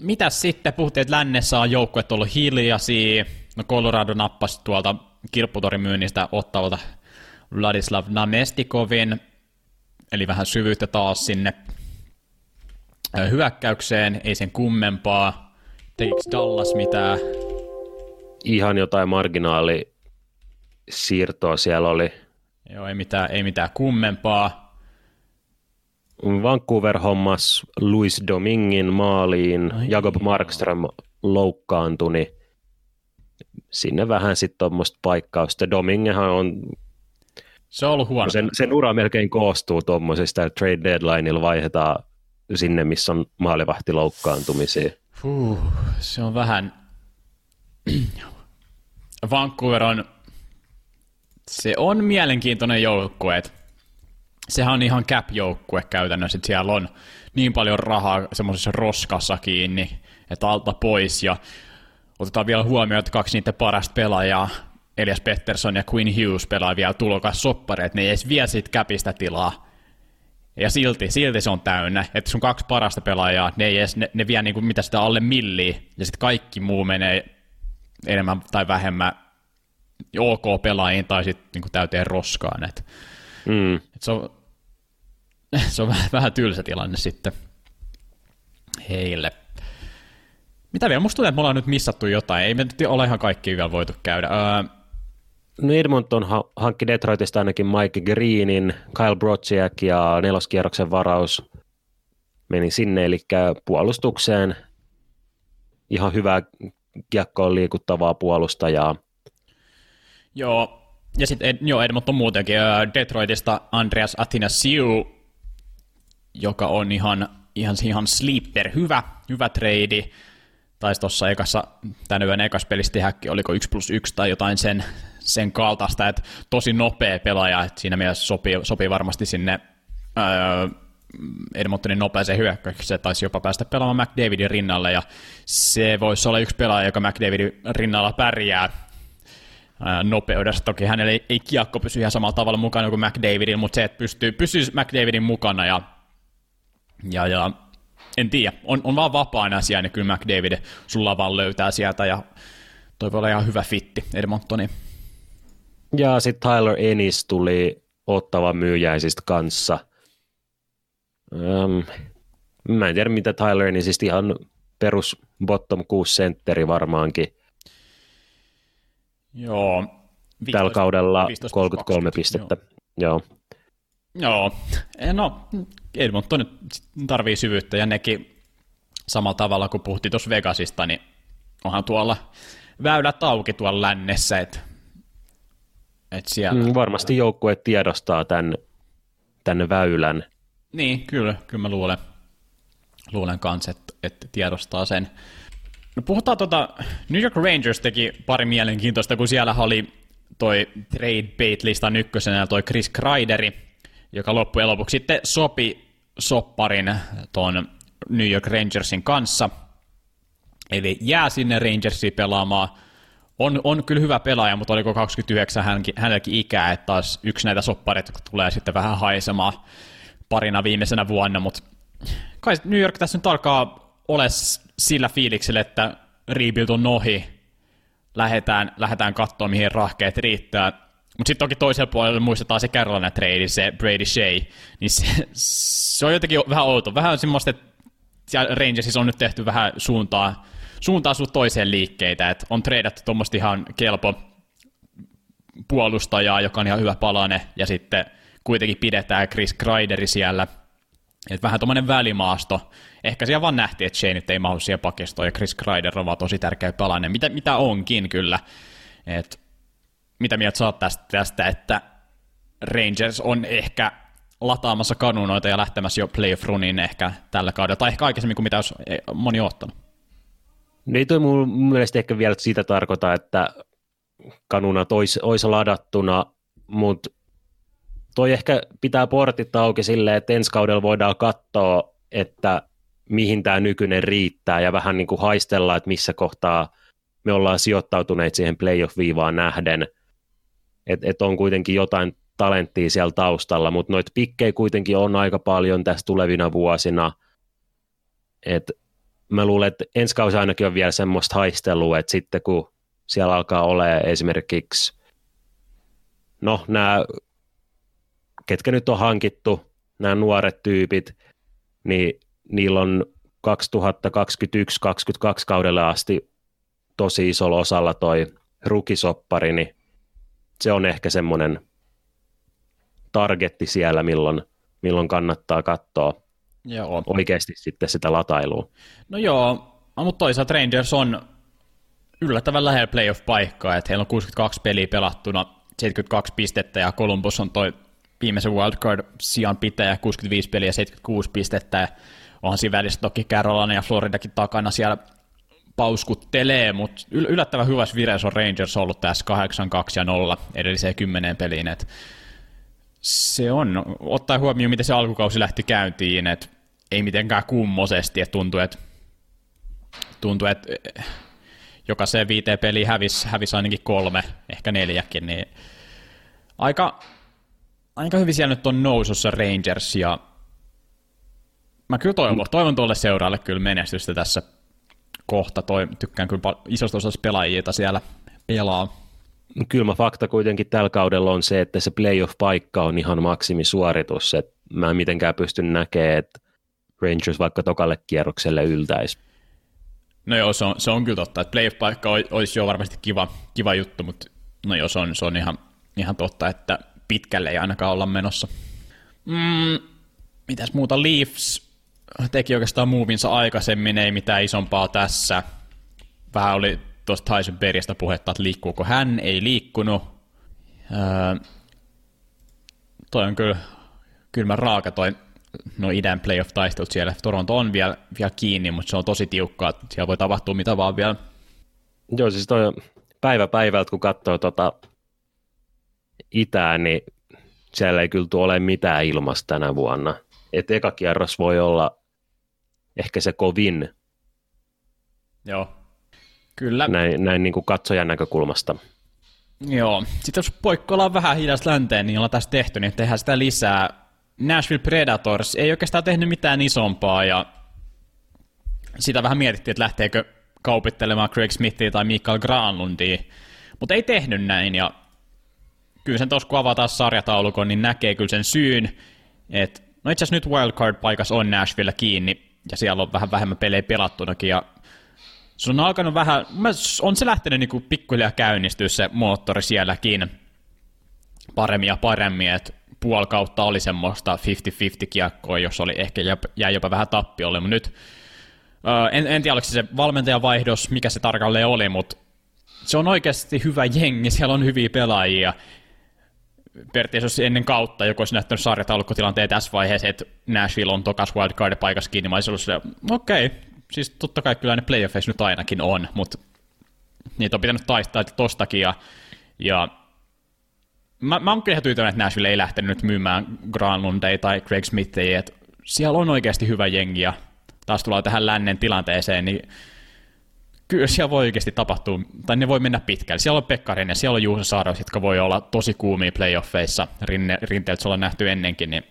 mitäs sitten? Puhuttiin, että lännessä on joukkueet ollut hiljaisia. No Colorado nappasi tuolta kirpputorin myynnistä ottavalta Vladislav Namestikovin, eli vähän syvyyttä taas sinne hyökkäykseen, ei sen kummempaa. Tekikö Dallas mitään? Ihan jotain marginaali siirtoa siellä oli. Joo, ei mitään, ei mitään kummempaa. Vancouver hommas Luis Domingin maaliin, Ai Jakob. Markström loukkaantui, niin sinne vähän sitten tuommoista paikkausta. Domingehan on se on ollut huono. Sen, sen ura melkein koostuu tuommoisista, trade deadlineilla vaihdetaan sinne, missä on maalivahti loukkaantumisia. Huh, se on vähän... Vancouver on... Se on mielenkiintoinen joukkue, että sehän on ihan cap-joukkue käytännössä, että siellä on niin paljon rahaa semmoisessa roskassa kiinni, että alta pois, ja otetaan vielä huomioon, että kaksi niiden parasta pelaajaa, Elias Pettersson ja Quinn Hughes pelaa vielä tulokas soppari, että ne ei edes vie siitä käpistä tilaa. Ja silti, silti se on täynnä, että sun kaksi parasta pelaajaa, ne, ei edes, ne, ne vie niin kuin mitä sitä alle milliä, ja sitten kaikki muu menee enemmän tai vähemmän ok pelaajiin tai sitten niin täyteen roskaan. Et, mm. et se on, <laughs> se on vähän, vähän tylsä tilanne sitten heille. Mitä vielä? Musta tuntuu, että me ollaan nyt missattu jotain. Ei me nyt ole ihan kaikki vielä voitu käydä. Öö, no Edmonton hankki Detroitista ainakin Mike Greenin, Kyle Brodziak ja neloskierroksen varaus meni sinne, eli puolustukseen ihan hyvää kiekkoon liikuttavaa puolustajaa. Joo, ja sitten joo, Edmonton muutenkin. Detroitista Andreas Siu, joka on ihan, ihan, ihan sleeper, hyvä, hyvä trade. Taisi tuossa ekassa, tänä yön ekassa pelissä tehdä, oliko 1 plus 1 tai jotain sen, sen kaltaista, että tosi nopea pelaaja, että siinä mielessä sopii, sopii varmasti sinne öö, Edmontonin nopeeseen hyökkäykseen, se taisi jopa päästä pelaamaan McDavidin rinnalle, ja se voisi olla yksi pelaaja, joka McDavidin rinnalla pärjää nopeudessa. Toki hänellä ei, ei kiekko pysy ihan samalla tavalla mukana kuin McDavidin, mutta se, että pystyy, pysyy McDavidin mukana ja, ja, ja en tiedä, on, on vaan vapaana siellä, niin kyllä McDavid sulla vaan löytää sieltä ja toi voi olla ihan hyvä fitti Edmontoni. Ja sitten Tyler Ennis tuli ottava myyjäisistä kanssa. Um, mä en tiedä, mitä Tyler Ennisistä ihan perus bottom 6 sentteri varmaankin. Joo. 15, Tällä kaudella 15, 33 20, pistettä. Joo. Joo. Joo. No, Edmonton tarvii syvyyttä ja nekin samalla tavalla kuin puhuttiin tuossa Vegasista, niin onhan tuolla väylät auki tuolla lännessä, että et siellä... Mm, varmasti joukkue tiedostaa tämän, tämän väylän. Niin, kyllä, kyllä mä luulen, luulen kanssa, että, että tiedostaa sen. No puhutaan tuota, New York Rangers teki pari mielenkiintoista, kun siellä oli toi trade bait-listan ykkösenä toi Chris Kreideri, joka loppujen lopuksi sitten sopi sopparin tuon New York Rangersin kanssa. Eli jää sinne Rangersiin pelaamaan. On, on kyllä hyvä pelaaja, mutta oliko 29 hänkin, hänelläkin ikää, että taas yksi näitä soppareita tulee sitten vähän haisemaan parina viimeisenä vuonna, mutta kai New York tässä nyt alkaa ole sillä fiiliksellä, että rebuild on ohi, lähdetään, lähdetään katsoa, mihin rahkeet riittää. Mutta sitten toki toisella puolella muistetaan se Carolina trade, se Brady Shea, niin se, se on jotenkin vähän outo. Vähän semmoista, että Rangersissa on nyt tehty vähän suuntaa, suuntaa sun toiseen liikkeitä, että on treidattu tuommoista ihan kelpo puolustajaa, joka on ihan hyvä palane, ja sitten kuitenkin pidetään Chris Kreideri siellä – et vähän tuommoinen välimaasto. Ehkä siellä vaan nähtiin, että Shane ei mahdu siihen pakistoon, ja Chris Kreider on vaan tosi tärkeä palanen, mitä, mitä onkin kyllä. Et, mitä mieltä saat tästä, tästä, että Rangers on ehkä lataamassa kanunoita ja lähtemässä jo playoff runiin ehkä tällä kaudella, tai ehkä aikaisemmin kuin mitä olisi e, moni ottanut. Ei toi mun mielestä ehkä vielä siitä tarkoita, että kanunat olisi, olisi ladattuna, mutta toi ehkä pitää portit auki silleen, että ensi kaudella voidaan katsoa, että mihin tämä nykyinen riittää ja vähän niin kuin haistella, että missä kohtaa me ollaan sijoittautuneet siihen playoff-viivaan nähden, että et on kuitenkin jotain talenttia siellä taustalla, mutta noita pikkejä kuitenkin on aika paljon tässä tulevina vuosina, että mä luulen, että ensi kausi ainakin on vielä semmoista haistelua, että sitten kun siellä alkaa olemaan esimerkiksi no nämä ketkä nyt on hankittu, nämä nuoret tyypit, niin niillä on 2021-2022 kaudelle asti tosi isolla osalla toi rukisoppari, niin se on ehkä semmoinen targetti siellä, milloin, milloin kannattaa katsoa joo. oikeasti sitten sitä latailua. No joo, mutta toisaalta Rangers on yllättävän lähellä playoff-paikkaa, että heillä on 62 peliä pelattuna, 72 pistettä ja Columbus on toi viimeisen wildcard-sijan pitäjä, 65 peliä ja 76 pistettä, ja onhan siinä välissä toki Carolina ja Floridakin takana siellä pauskuttelee, mutta yllättävän hyvässä vireessä on Rangers ollut tässä 8-2 ja 0 edelliseen kymmeneen peliin, että se on, ottaa huomioon, miten se alkukausi lähti käyntiin, että ei mitenkään kummosesti, että tuntuu, että, tuntuu, että jokaiseen viiteen peliin hävisi, hävisi ainakin kolme, ehkä neljäkin, niin aika, aika hyvin siellä nyt on nousussa Rangers ja mä kyllä toivon, toivon tuolle seuraalle kyllä menestystä tässä kohta. Toi, tykkään kyllä isosta osasta pelaajia, siellä pelaa. Kylmä fakta kuitenkin tällä kaudella on se, että se playoff-paikka on ihan maksimisuoritus. Et mä en mitenkään pysty näkemään, että Rangers vaikka tokalle kierrokselle yltäisi. No joo, se on, se on kyllä totta, että playoff-paikka olisi jo varmasti kiva, kiva juttu, mutta no joo, se on, se on ihan, ihan totta, että pitkälle ei ainakaan olla menossa. Mm, mitäs muuta, Leafs teki oikeastaan muuvinsa aikaisemmin, ei mitään isompaa tässä. Vähän oli tuosta Tyson Beristä puhetta, että liikkuuko hän, ei liikkunut. Öö, toi on kyllä kylmä raaka toi no idän playoff-taistelut siellä. Toronto on vielä, vielä kiinni, mutta se on tosi tiukkaa. Siellä voi tapahtua mitä vaan vielä. Joo, siis toi päivä päivältä, kun katsoo tota itään, niin siellä ei kyllä tule mitään ilmasta tänä vuonna. Et eka kierros voi olla ehkä se kovin. Joo, kyllä. Näin, näin niin kuin katsojan näkökulmasta. Joo, sitten jos poikkoillaan vähän hidasta länteen, niin ollaan tässä tehty, niin tehdään sitä lisää. Nashville Predators ei oikeastaan tehnyt mitään isompaa, ja sitä vähän mietittiin, että lähteekö kaupittelemaan Craig Smithia tai Mikael Granlundia, mutta ei tehnyt näin, ja kyllä sen tuossa kun avataan sarjataulukon, niin näkee kyllä sen syyn, että no itse asiassa nyt wildcard-paikassa on Nashville kiinni, ja siellä on vähän vähemmän pelejä pelattunakin, ja se on alkanut vähän, on se lähtenyt niin pikkuhiljaa käynnistyä se moottori sielläkin paremmin ja paremmin, että puoli kautta oli semmoista 50-50 kiekkoa, jos oli ehkä jäi jopa vähän tappiolle, mutta nyt en, en tiedä, oliko se valmentajan vaihdos, mikä se tarkalleen oli, mutta se on oikeasti hyvä jengi, siellä on hyviä pelaajia. Periaatteessa ennen kautta joku olisi näyttänyt sarjataulukkotilanteen tässä vaiheessa, että Nashville on tokas wildcard paikassa kiinni, mä olisin ollut okei, okay, siis totta kai kyllä ne playoffeissa nyt ainakin on, mutta niitä on pitänyt taistaa tostakin, ja, ja mä, mä oon kyllä tyytyväinen, että Nashville ei lähtenyt nyt myymään Granlundeja tai Craig Smithia, että siellä on oikeasti hyvä jengi, ja taas tullaan tähän lännen tilanteeseen, niin kyllä siellä voi oikeasti tapahtua, tai ne voi mennä pitkälle. Siellä on Pekkarin ja siellä on Juuso Saaraus, jotka voi olla tosi kuumia playoffeissa, rinne, rinteeltä se ollaan nähty ennenkin, niin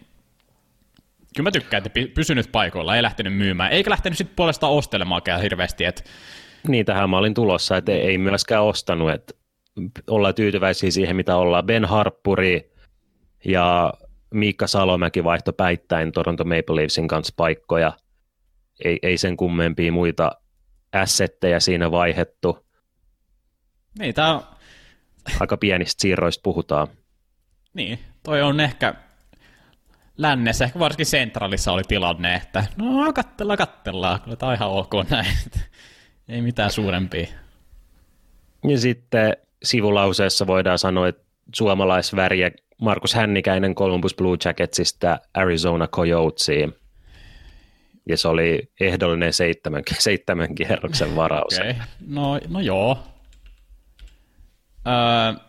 kyllä mä tykkään, että pysynyt paikoilla, ei lähtenyt myymään, eikä lähtenyt sitten puolestaan ostelemaankaan hirveästi. Että... Niin, tähän mä olin tulossa, että ei myöskään ostanut, että ollaan tyytyväisiä siihen, mitä ollaan. Ben Harppuri ja Miikka Salomäki vaihto päittäin Toronto Maple Leafsin kanssa paikkoja. Ei, ei sen kummempia muita assetteja siinä vaihettu. Niin, tää on... Aika pienistä siirroista puhutaan. Niin, toi on ehkä lännessä, ehkä varsinkin Centralissa oli tilanne, että no katsellaan, katsellaan, kyllä tämä on ihan ok näin. <laughs> Ei mitään suurempia. Ja sitten sivulauseessa voidaan sanoa, että suomalaisväriä Markus Hännikäinen Columbus Blue Jacketsista Arizona Coyotesiin. Ja se oli ehdollinen seitsemän, <laughs> seitsemän kierroksen varaus. Okay. No, no joo. Öö,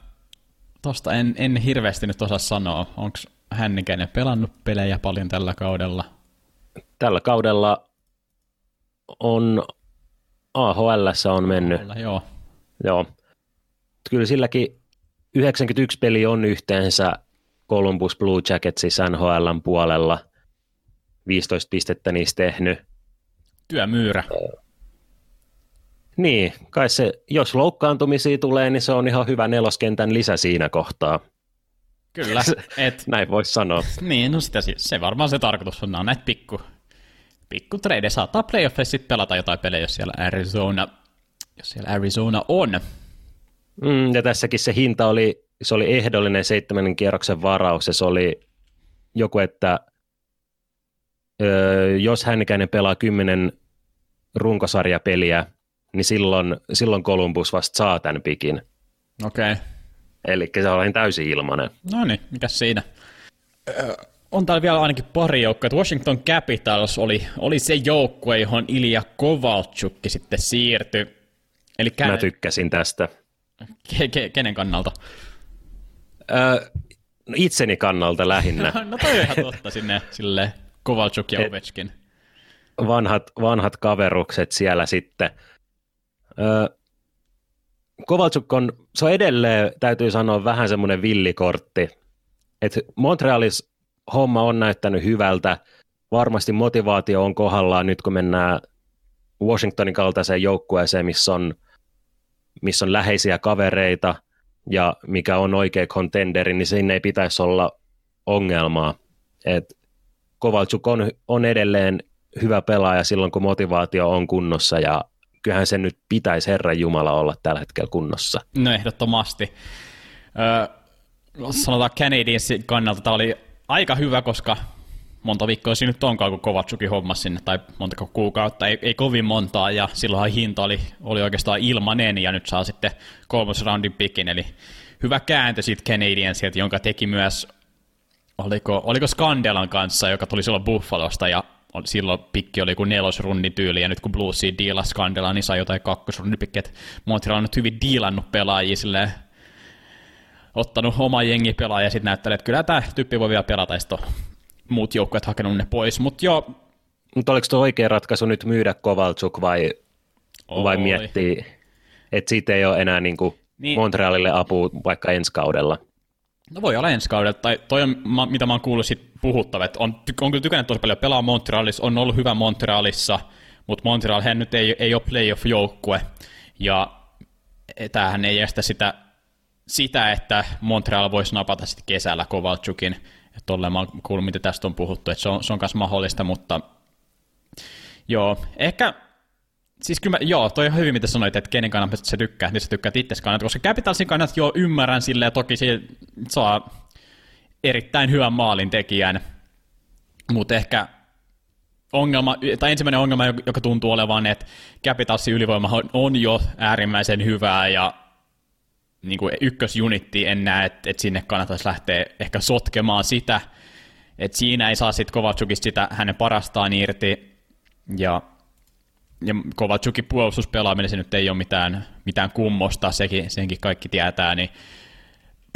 tosta en, en hirveästi nyt osaa sanoa. Onko Hännikäinen pelannut pelejä paljon tällä kaudella? Tällä kaudella on AHL on mennyt. AHL, joo. Joo. Kyllä silläkin 91 peli on yhteensä Columbus Blue Jacketsissa NHLn puolella. 15 pistettä niistä tehnyt. Työmyyrä. Niin, kai se, jos loukkaantumisia tulee, niin se on ihan hyvä neloskentän lisä siinä kohtaa. Kyllä. <laughs> Et, Näin voisi sanoa. Niin, no sitä, se varmaan se tarkoitus on. Nämä on näitä pikku, pikku trade. Saattaa playoffissa sitten pelata jotain pelejä, jos siellä Arizona, jos siellä Arizona on. Mm, ja tässäkin se hinta oli, se oli ehdollinen seitsemännen kierroksen varaus, ja se oli joku, että öö, jos hännikäinen pelaa kymmenen runkosarjapeliä, niin silloin, silloin Columbus vasta saa tämän pikin. Okei. Okay. Eli se on täysin ilmanen. No niin, mikä siinä? Öö, on täällä vielä ainakin pari joukkoa. Washington Capitals oli, oli se joukkue, johon Ilja Kovalchukki sitten siirtyi. Eli kään... Mä tykkäsin tästä. Ke- ke- kenen kannalta? Öö, no itseni kannalta lähinnä. <laughs> no toi on ihan totta sinne sille Kovalchuk ja Ovechkin. Vanhat, vanhat kaverukset siellä sitten. Öö, Kovalchuk on, se on edelleen, täytyy sanoa, vähän semmoinen villikortti. Et Montrealis homma on näyttänyt hyvältä, varmasti motivaatio on kohdallaan nyt, kun mennään Washingtonin kaltaiseen joukkueeseen, missä on, missä on läheisiä kavereita ja mikä on oikea contenderi, niin sinne ei pitäisi olla ongelmaa. Et Kovalchuk on, on edelleen hyvä pelaaja silloin, kun motivaatio on kunnossa ja kyllähän se nyt pitäisi Herran Jumala olla tällä hetkellä kunnossa. No ehdottomasti. Öö, sanotaan Canadiensin kannalta tämä oli aika hyvä, koska monta viikkoa siinä nyt onkaan, kun Kovatsukin hommas sinne, tai montako kuukautta, ei, ei kovin montaa, ja silloinhan hinta oli, oli oikeastaan ilmanen, ja nyt saa sitten kolmas roundin pikin, eli hyvä kääntö siitä Canadiensilta, jonka teki myös, oliko, oliko Skandelan kanssa, joka tuli silloin Buffalosta, ja silloin pikki oli kuin nelosrunnin tyyli, ja nyt kun Bluesia diilasi Skandelaan, niin sai jotain kakkosrunnin pikki, Montreal on nyt hyvin diilannut pelaajia silleen, ottanut oma jengi pelaaja ja sitten näyttelee, että kyllä tämä tyyppi voi vielä pelata, ja muut joukkueet hakenut ne pois, mutta joo. Mutta oliko tuo oikea ratkaisu nyt myydä Kovalchuk vai, vai miettiä, että siitä ei ole enää niinku niin. Montrealille apua vaikka ensi kaudella? No voi olla ensi kaudella, tai toi on, mitä mä oon kuullut sit puhuttava, että on, on kyllä tykännyt tosi paljon pelaa Montrealissa, on ollut hyvä Montrealissa, mutta Montreal hän nyt ei, ei ole playoff-joukkue, ja tämähän ei estä sitä, sitä, että Montreal voisi napata sitten kesällä Kovalchukin, Tolleen mä oon kuullut, mitä tästä on puhuttu, että se on, se on myös mahdollista, mutta joo, ehkä Siis kyllä mä, joo, toi on hyvin, mitä sanoit, että kenen kannalta se tykkää, niin sä tykkäät itse kannalta, koska Capitalsin kannalta joo ymmärrän silleen, toki se saa erittäin hyvän maalin tekijän, mutta ehkä ongelma, tai ensimmäinen ongelma, joka tuntuu olevan, että Capitalsin ylivoima on jo äärimmäisen hyvää, ja niin kuin ykkösjunitti en näe, että, että sinne kannattaisi lähteä ehkä sotkemaan sitä, että siinä ei saa sitten Kovatsukista sitä hänen parastaan irti, ja, ja Kovatsukin puolustuspelaaminen se nyt ei ole mitään, mitään kummosta, sekin, senkin kaikki tietää, niin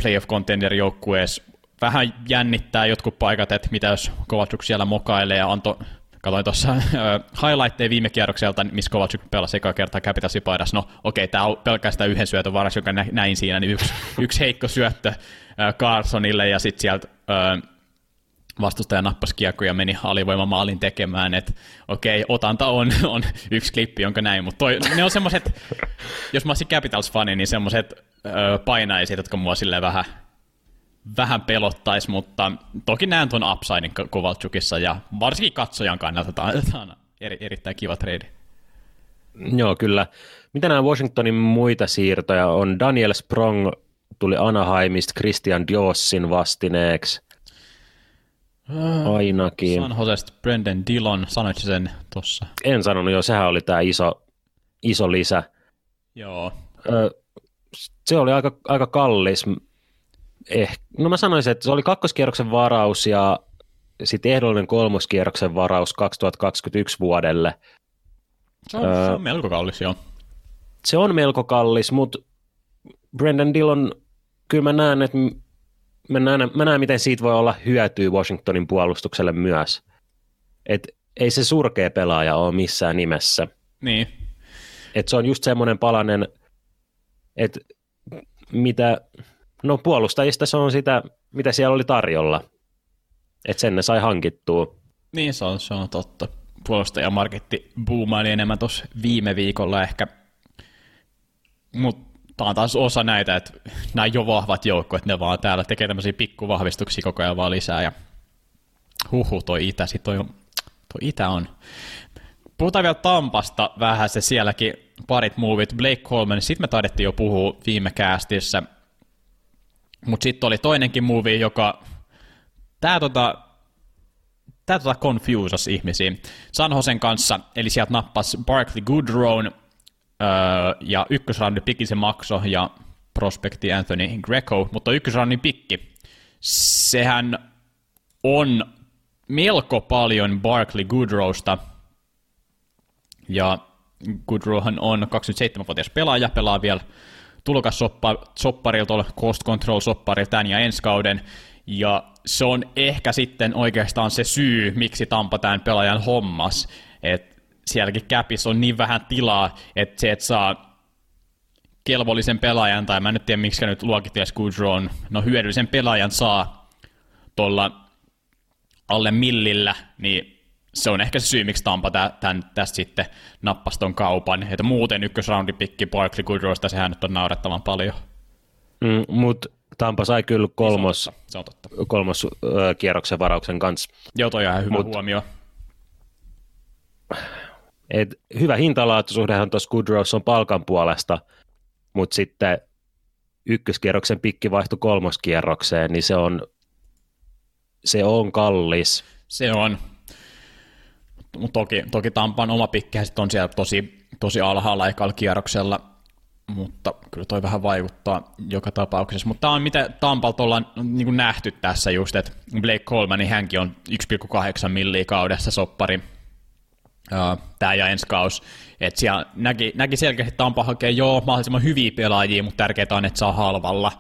playoff contender joukkueessa vähän jännittää jotkut paikat, että mitä jos Kovatsuk siellä mokailee ja antoi Katoin tuossa uh, highlightteja viime kierrokselta, missä Kovalchuk pelasi eka kertaa Capitalsin. No okei, okay, tämä on pelkästään yhden syötön varas, joka näin siinä, niin yksi, <laughs> yksi heikko syöttö uh, Carsonille ja sitten sieltä uh, vastustaja nappasi kiekko ja meni alivoimamaalin tekemään, että okei, okay, otanta on, <laughs> on yksi klippi, jonka näin, mutta toi, ne on semmoiset, jos mä olisin Capitals-fani, niin semmoiset painaisit, jotka mua silleen vähän vähän pelottaisi, mutta toki näen tuon upsidein Kovalchukissa ja varsinkin katsojan kannalta tämä on eri, erittäin kiva trade. Joo, kyllä. Mitä nämä Washingtonin muita siirtoja on? Daniel Sprong tuli Anaheimista Christian Diossin vastineeksi. Ainakin. San Josesta Brendan Dillon, sanoit sen tuossa? En sanonut, joo, sehän oli tämä iso, iso lisä. Joo. Se oli aika, aika kallis eh, no mä sanoisin, että se oli kakkoskierroksen varaus ja sitten ehdollinen kolmoskierroksen varaus 2021 vuodelle. Se on, öö, se on melko kallis, joo. Se on melko kallis, mutta Brendan Dillon, kyllä mä näen, että mä näen, mä näen, miten siitä voi olla hyötyä Washingtonin puolustukselle myös. Et ei se surkea pelaaja ole missään nimessä. Niin. Et se on just semmoinen palanen, että mitä, No puolustajista se on sitä, mitä siellä oli tarjolla. Että sen ne sai hankittua. Niin, se on, se on totta. Puolustajamarketti boomaili enemmän tuossa viime viikolla ehkä. Mutta tämä on taas osa näitä, että nämä jo vahvat joukkueet, ne vaan täällä tekee tämmöisiä pikkuvahvistuksia koko ajan vaan lisää. Ja huhu, toi itä, sit toi, toi itä on. Puhutaan vielä Tampasta vähän, se sielläkin parit muuvit. Blake Coleman, sitten me taidettiin jo puhua viime käästissä – mutta sitten oli toinenkin movie, joka... Tää tota, tää tota confusas ihmisiä. San Josen kanssa, eli sieltä nappas Barkley Goodrow öö, ja ykkösraundi pikki se makso ja prospekti Anthony Greco, mutta ykkösraundin pikki, sehän on melko paljon Barkley Goodrowsta, ja Goodrowhan on 27-vuotias pelaaja, pelaa vielä tulokassopparilta, cost control soppari tämän ja ensi kauden, ja se on ehkä sitten oikeastaan se syy, miksi Tampa tämän pelaajan hommas, että sielläkin käpis on niin vähän tilaa, että se, että saa kelvollisen pelaajan, tai mä en nyt tiedä, miksi nyt luokittelisi Goodron, no hyödyllisen pelaajan saa tuolla alle millillä, niin se on ehkä se syy, miksi Tampa tämän, tästä sitten nappasi ton kaupan. Että muuten ykkösroundipikki Barkley Goodrowsta, sehän nyt on naurettavan paljon. Mm, Mutta Tampa sai kyllä kolmos, se on totta. Se on totta. kolmos ö, kierroksen varauksen kanssa. Joo, toi on ihan hyvä Mut, huomio. Et hyvä hintalaatuisuhdehan tuossa Goodrows on palkan puolesta, mutta sitten ykköskierroksen pikki vaihtui kolmoskierrokseen, niin se on, se on kallis. Se on. Mutta toki, toki Tampan oma pikki on siellä tosi, tosi alhaalla ekalla kierroksella, mutta kyllä toi vähän vaikuttaa joka tapauksessa. Mutta tämä on mitä Tampalta ollaan niin nähty tässä just, että Blake Coleman, niin hänkin on 1,8 milliä kaudessa soppari tämä ja ensi kaus. Et siellä näki, näki selkeästi, että Tampa hakee joo mahdollisimman hyviä pelaajia, mutta tärkeää on, että saa halvalla.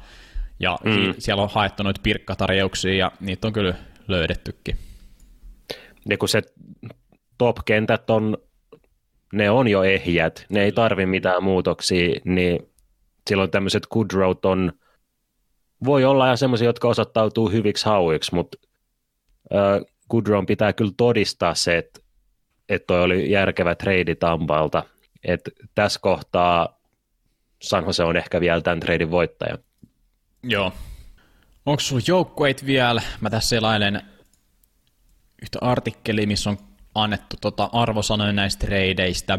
Ja mm. siellä on haettu noita pirkkatarjouksia ja niitä on kyllä löydettykin. Ja kun se top-kentät on, ne on jo ehjät, ne ei tarvi mitään muutoksia, niin silloin tämmöiset good road on, voi olla ja semmoisia, jotka osoittautuu hyviksi hauiksi, mutta äh, Goodrow pitää kyllä todistaa se, että että toi oli järkevä trade Tampalta. Että tässä kohtaa San Jose on ehkä vielä tämän treidin voittaja. Joo. Onko sulla joukkueit vielä? Mä tässä selailen yhtä artikkeliä, missä on annettu tota arvosanoja näistä treideistä.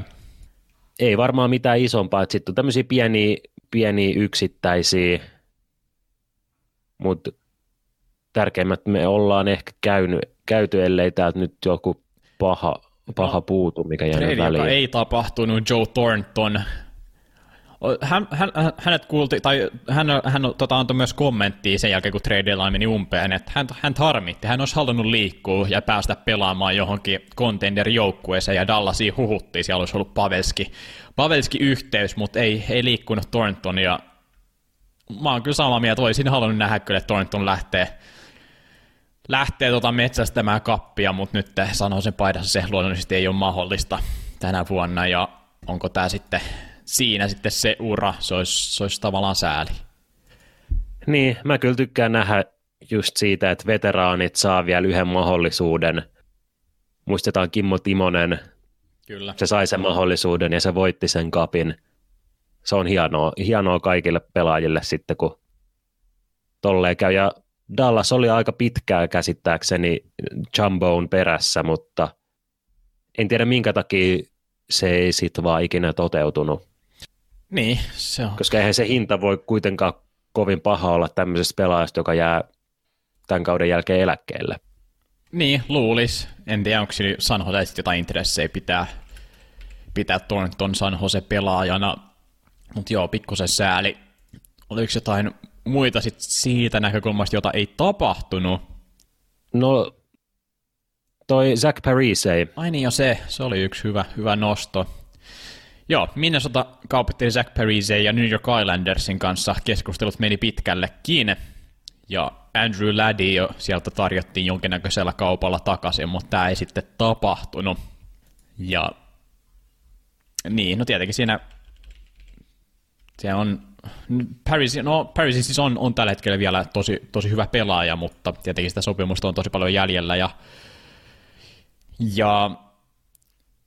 Ei varmaan mitään isompaa, että sitten on tämmöisiä pieniä, pieniä yksittäisiä, mutta tärkeimmät me ollaan ehkä käynyt, käyty, ellei täältä nyt joku paha paha no, puutu, mikä jäänyt väliin. Joka ei tapahtunut, Joe Thornton. Hän, hän, hänet kuulti, tai hän, hän tota, antoi myös kommenttia sen jälkeen, kun trade deadline meni umpeen, että hän, hän harmitti. Hän olisi halunnut liikkua ja päästä pelaamaan johonkin contender-joukkueeseen, ja Dallasiin huhuttiin, siellä olisi ollut Pavelski, Pavelski yhteys, mutta ei, ei liikkunut Thornton, ja mä oon kyllä samaa mieltä, olisin halunnut nähdä kyllä, että Thornton lähtee lähtee tota metsästämään kappia, mutta nyt sanoo sen paidassa se luonnollisesti ei ole mahdollista tänä vuonna, ja onko tämä sitten siinä sitten se ura, se olisi, se olisi tavallaan sääli. Niin, mä kyllä tykkään nähdä just siitä, että veteraanit saa vielä yhden mahdollisuuden. Muistetaan Kimmo Timonen, Kyllä. se sai sen mahdollisuuden ja se voitti sen kapin. Se on hienoa, hienoa kaikille pelaajille sitten, kun tolleen käy. Ja Dallas oli aika pitkää käsittääkseni Jumboon perässä, mutta en tiedä minkä takia se ei sitten vaan ikinä toteutunut. Niin, se on. Koska eihän se hinta voi kuitenkaan kovin paha olla tämmöisestä pelaajasta, joka jää tämän kauden jälkeen eläkkeelle. Niin, luulis. En tiedä, onko San Jose jotain intressejä pitää, pitää tuon, tuon San Jose pelaajana. Mutta joo, pikkusen sääli. Oliko jotain muita sit siitä näkökulmasta, jota ei tapahtunut? No, toi Zach Parise. Ai niin jo se, se oli yksi hyvä, hyvä nosto. Joo, Minnesota kaupitteli Zach Parise ja New York Islandersin kanssa keskustelut meni pitkällekin. Ja Andrew Laddie jo sieltä tarjottiin jonkinnäköisellä kaupalla takaisin, mutta tämä ei sitten tapahtunut. Ja niin, no tietenkin siinä se on Paris, no, Paris siis on, on tällä hetkellä vielä tosi, tosi hyvä pelaaja, mutta tietenkin sitä sopimusta on tosi paljon jäljellä. Ja, ja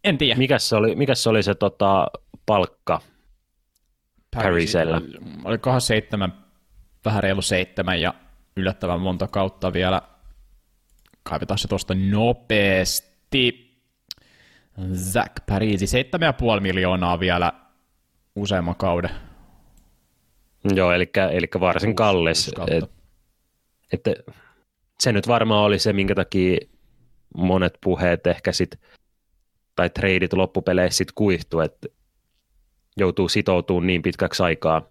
en tiedä. Mikäs se oli, mikäs se, oli se tota, palkka Parisella? Olikohan seitsemän, vähän reilu seitsemän ja yllättävän monta kautta vielä. Kaivetaan se tuosta nopeasti. Zach Parisi, 7,5 miljoonaa vielä useamman kauden Joo, eli, eli varsin kallis. Et, että se nyt varmaan oli se, minkä takia monet puheet ehkä sit, tai treidit loppupeleissä sit kuihtu, että joutuu sitoutumaan niin pitkäksi aikaa.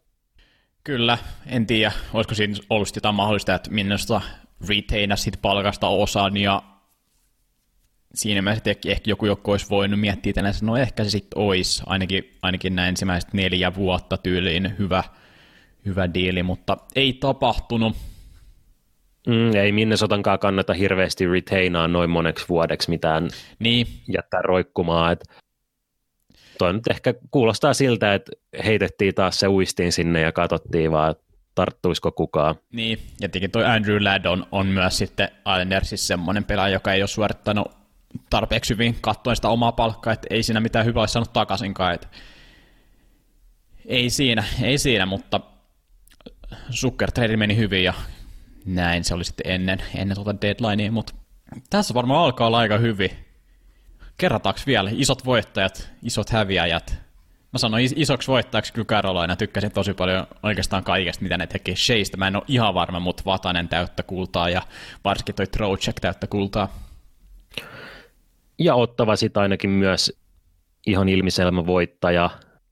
Kyllä, en tiedä, olisiko siinä ollut jotain mahdollista, että minusta retaina sit palkasta osan ja siinä mielessä ehkä, ehkä joku joku olisi voinut miettiä, että no ehkä se sitten olisi, ainakin, ainakin näin ensimmäiset neljä vuotta tyyliin hyvä – hyvä diili, mutta ei tapahtunut. Mm, ei Minnesotankaan kannata hirveästi retainaa noin moneksi vuodeksi mitään niin. jättää roikkumaan. Et toi nyt ehkä kuulostaa siltä, että heitettiin taas se uistiin sinne ja katsottiin vaan, tarttuisiko kukaan. Niin, ja tietenkin toi Andrew Ladd on, on myös sitten Islandersissa semmoinen pelaaja, joka ei ole suorittanut tarpeeksi hyvin katsoen sitä omaa palkkaa, että ei siinä mitään hyvää olisi saanut takaisinkaan. Että ei siinä, ei siinä, mutta Zucker trade meni hyvin ja näin se oli sitten ennen, ennen tuota deadlinea, mutta tässä varmaan alkaa olla aika hyvin. Kerrataanko vielä isot voittajat, isot häviäjät? Mä sanoin isoksi voittajaksi kyllä Carolina, tykkäsin tosi paljon oikeastaan kaikesta, mitä ne teki. Sheista mä en ole ihan varma, mutta Vatanen täyttä kultaa ja varsinkin toi Trocek täyttä kultaa. Ja ottava sitten ainakin myös ihan ilmiselmä voittaja.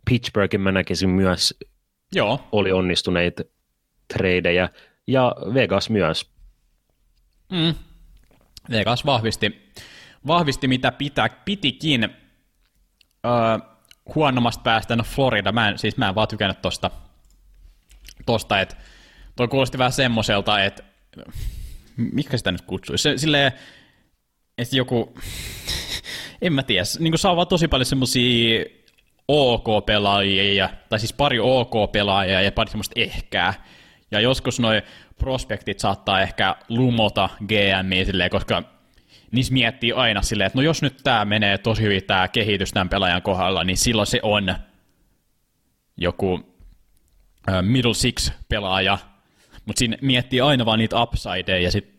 Pittsburghin mä näkisin myös Joo. oli onnistuneita tradeja. Ja Vegas myös. Mm. Vegas vahvisti, vahvisti mitä pitää, pitikin. Öö, huonommasta päästä, no Florida, mä en, siis mä en vaan tykännyt tosta, tosta että toi kuulosti vähän semmoiselta, että mikä sitä nyt kutsuisi, se, silleen, että joku, en mä tiedä, niin saa vaan tosi paljon semmosia OK-pelaajia, tai siis pari OK-pelaajaa ja pari semmoista ehkää, ja joskus noi prospektit saattaa ehkä lumota GM silleen, koska niissä miettii aina silleen, että no jos nyt tämä menee tosi hyvin tämä kehitys tämän pelaajan kohdalla, niin silloin se on joku middle six pelaaja, mutta siinä miettii aina vaan niitä upsideja ja sitten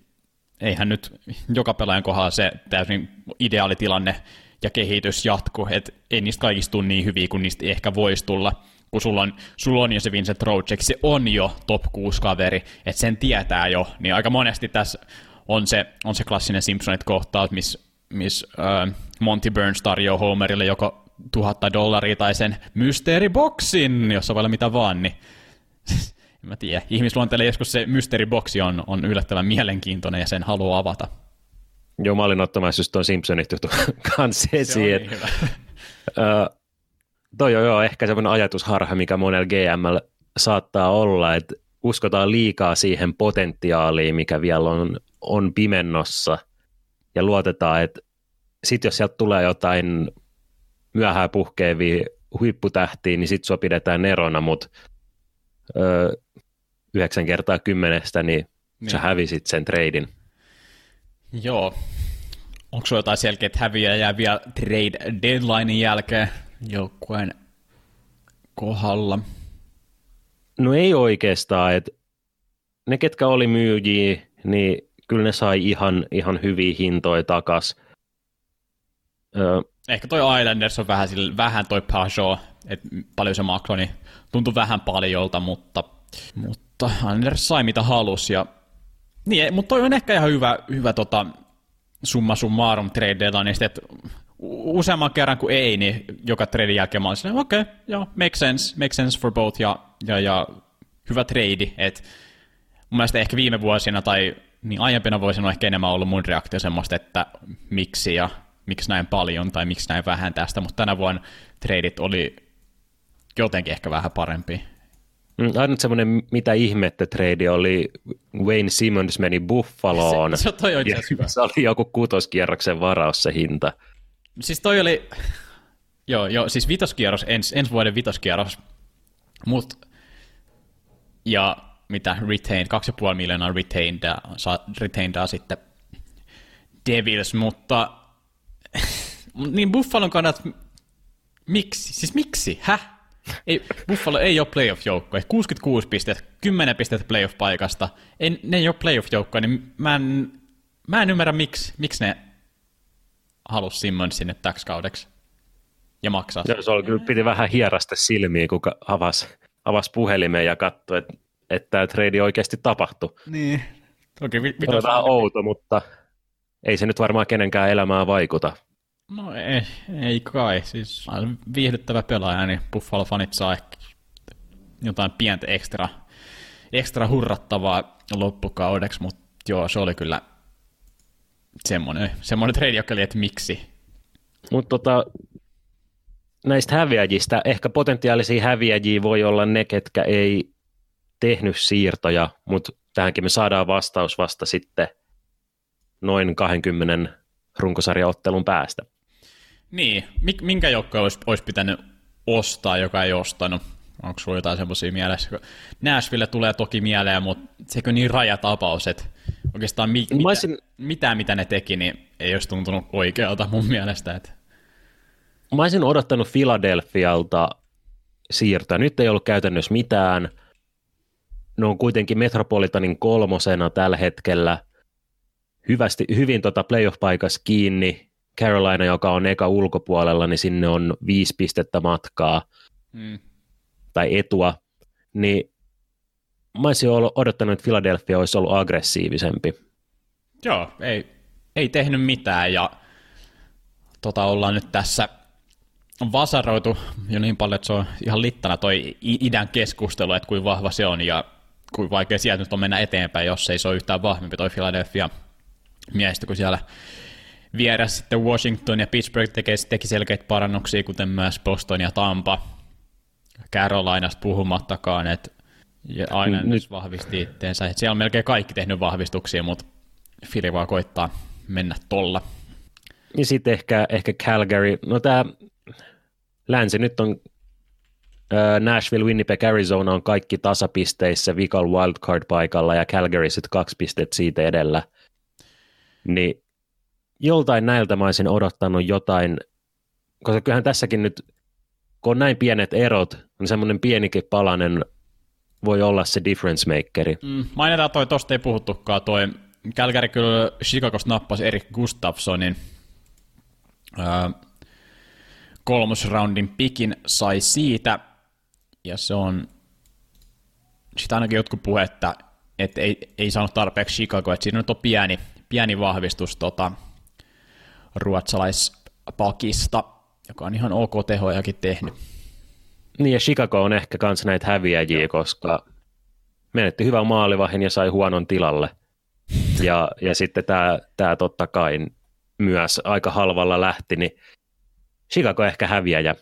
eihän nyt joka pelaajan kohdalla se täysin ideaalitilanne ja kehitys jatku, että ei niistä kaikista tule niin hyviä kuin niistä ehkä voisi tulla kun sulla on, sulla on jo se Vincent Trocek, se on jo top 6 kaveri, että sen tietää jo, niin aika monesti tässä on se, on se klassinen Simpsonit kohtaus, missä miss, äh, Monty Burns tarjoaa Homerille joko tuhatta dollaria tai sen mysteeriboksin, jossa voi olla mitä vaan, niin <laughs> en mä tiedä. Ihmisluonteelle joskus se mysteeriboksi on, on yllättävän mielenkiintoinen ja sen haluaa avata. Joo, mä olin ottamassa just tuon Simpsonit juttu <laughs> kanssa esiin. Se on niin toi on joo ehkä semmoinen ajatusharha, mikä monella GML saattaa olla, että uskotaan liikaa siihen potentiaaliin, mikä vielä on, on pimennossa, ja luotetaan, että sitten jos sieltä tulee jotain myöhään puhkeavia huipputähtiä, niin sitten sua pidetään erona, mutta yhdeksän kertaa kymmenestä, niin, niin. sä hävisit sen treidin. Joo. Onko sulla jotain selkeät häviäjää vielä trade deadlinein jälkeen? Joukkueen kohdalla? No ei oikeastaan, että ne ketkä oli myyjiä, niin kyllä ne sai ihan, ihan hyviä hintoja takas. Öö, Ehkä toi Islanders on vähän, sille, vähän toi Pajot, että paljon se maksoi, niin tuntui vähän paljolta, mutta, mutta Islanders sai mitä halusi. Ja, niin, mutta toi on ehkä ihan hyvä, hyvä tota, summa summarum trade deadline, että useamman kerran kuin ei, niin joka trade jälkeen mä olin okei, okay, joo, make sense, make sense for both, ja, ja, ja hyvä trade, että mun mielestä ehkä viime vuosina tai niin aiempina vuosina on ehkä enemmän ollut mun reaktio semmoista, että miksi ja miksi näin paljon tai miksi näin vähän tästä, mutta tänä vuonna tradeit oli jotenkin ehkä vähän parempi. Mm, ainut semmoinen, mitä ihmettä trade oli, Wayne Simmons meni Buffaloon. Se, se, toi on hyvä. se oli joku kutoskierroksen varaus se hinta. Siis toi oli, joo, joo siis vitoskierros, ens, ensi vuoden vitoskierros, mut, ja mitä, retained, 2,5 miljoonaa retained, retained sitten Devils, mutta <laughs> niin Buffalon kannat, miksi, siis miksi, häh? Ei, Buffalo ei ole playoff-joukkoja. 66 pistettä, 10 pistettä playoff-paikasta. Ei, ne ei ole playoff-joukkoja, niin mä en, mä en ymmärrä, miksi, miksi ne halusi Simmons sinne täksi kaudeksi ja maksaa. Joo, se oli, kyllä piti vähän hierasta silmiä, kun avasi, avasi puhelimeen ja katsoi, että, että tämä trade oikeasti tapahtui. Niin. Toki vi- on vähän outo, mutta ei se nyt varmaan kenenkään elämään vaikuta. No ei, ei kai. Siis viihdyttävä pelaaja, niin Buffalo-fanit saa ehkä jotain pientä ekstra, ekstra hurrattavaa loppukaudeksi, mutta joo, se oli kyllä semmoinen, semmoinen trade, joka oli, että miksi. Mutta tota, näistä häviäjistä, ehkä potentiaalisia häviäjiä voi olla ne, ketkä ei tehnyt siirtoja, mutta tähänkin me saadaan vastaus vasta sitten noin 20 runkosarjaottelun päästä. Niin, minkä joukkoja olisi, olisi pitänyt ostaa, joka ei ostanut? Onko sinulla jotain semmoisia mielessä? Nashville tulee toki mieleen, mutta sekö niin rajatapaus, että oikeastaan mi- mitä, olisin... mitään, mitä ne teki, niin ei olisi tuntunut oikealta mun mielestä. Että... Mä olisin odottanut Philadelphialta siirtää. Nyt ei ollut käytännössä mitään. Ne on kuitenkin Metropolitanin kolmosena tällä hetkellä hyvästi, hyvin tota playoff-paikassa kiinni. Carolina, joka on eka ulkopuolella, niin sinne on viisi pistettä matkaa mm. tai etua. Niin mä olisin odottanut, että Philadelphia olisi ollut aggressiivisempi. Joo, ei, ei tehnyt mitään ja tota, ollaan nyt tässä vasaroitu jo niin paljon, että se on ihan littana toi idän keskustelu, että kuinka vahva se on ja kuinka vaikea sieltä nyt on mennä eteenpäin, jos ei se ole yhtään vahvempi toi Philadelphia miehistä, kun siellä vieressä sitten Washington ja Pittsburgh tekee, teki selkeitä parannuksia, kuten myös Boston ja Tampa. Carolinasta puhumattakaan, että aina nyt vahvisti itteensä. Siellä on melkein kaikki tehnyt vahvistuksia, mutta Fili vaan koittaa mennä tolla. Ja sitten ehkä, ehkä Calgary, no tämä länsi nyt on Nashville, Winnipeg, Arizona on kaikki tasapisteissä vikal wildcard-paikalla ja Calgary sitten kaksi pistettä siitä edellä. Niin joltain näiltä mä olisin odottanut jotain, koska kyllähän tässäkin nyt, kun on näin pienet erot, niin semmoinen pienikin palanen voi olla se difference makeri. Mm, mainitaan toi, tosta ei puhuttukaan, toi Calgary kyllä Chicagosta nappasi Erik Gustafssonin kolmosroundin pikin sai siitä, ja se on, sitä ainakin jotkut puhe, että, ei, ei saanut tarpeeksi Chicago, että siinä on pieni, pieni vahvistus tota, ruotsalaispakista, joka on ihan ok tehojakin tehnyt. Niin ja Chicago on ehkä kans näitä häviäjiä, Joo. koska menetti hyvän maalivahin ja sai huonon tilalle. Ja, ja sitten tämä, tämä totta kai myös aika halvalla lähti, niin Chicago ehkä häviäjä.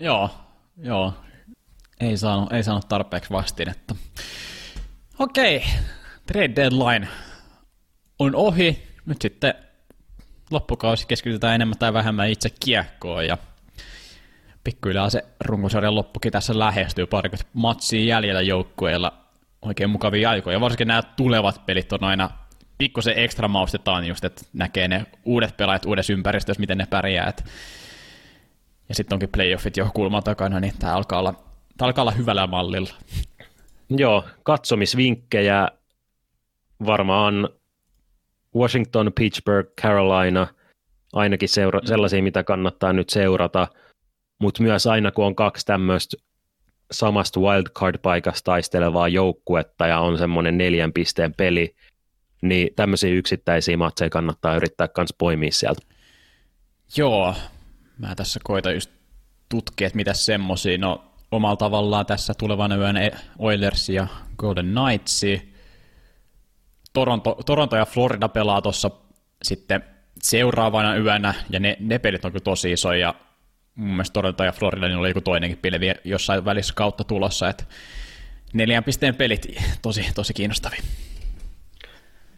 Joo, joo. Ei saanut, ei saanut tarpeeksi vastinetta. Okei, trade deadline on ohi. Nyt sitten loppukausi keskitytään enemmän tai vähemmän itse kiekkoon ja pikkuhiljaa se runkosarjan loppukin tässä lähestyy parikymmentä matsia jäljellä joukkueilla oikein mukavia aikoja. Varsinkin nämä tulevat pelit on aina pikkusen ekstra maustetaan just, että näkee ne uudet pelaajat uudessa ympäristössä, miten ne pärjää. Ja sitten onkin playoffit jo kulman takana, niin tämä alkaa olla, tämä alkaa olla hyvällä mallilla. Joo, katsomisvinkkejä varmaan Washington, Pittsburgh, Carolina, ainakin seura- sellaisia, mitä kannattaa nyt seurata, mutta myös aina kun on kaksi tämmöistä samasta wildcard-paikasta taistelevaa joukkuetta ja on semmoinen neljän pisteen peli, niin tämmöisiä yksittäisiä matseja kannattaa yrittää myös poimia sieltä. Joo, mä tässä koitan just tutkia, että mitä semmoisia, no omalla tavallaan tässä tulevana yönä Oilers ja Golden Knights, Toronto, Toronto ja Florida pelaa tuossa sitten seuraavana yönä, ja ne, ne pelit on kyllä tosi isoja, ja mun mielestä Toronto ja Florida niin oli joku toinenkin peli jossain välissä kautta tulossa, että neljän pisteen pelit tosi, tosi kiinnostavia.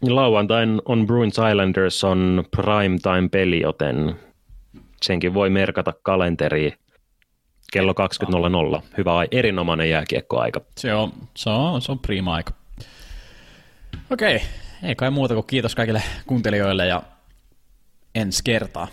Lauantain on Bruins Islanders on prime peli, joten senkin voi merkata kalenteriin kello 20.00. Hyvä, erinomainen jääkiekkoaika. Se on, se on, se on prima aika. Okei, ei kai muuta kuin kiitos kaikille kuuntelijoille ja ensi kertaa.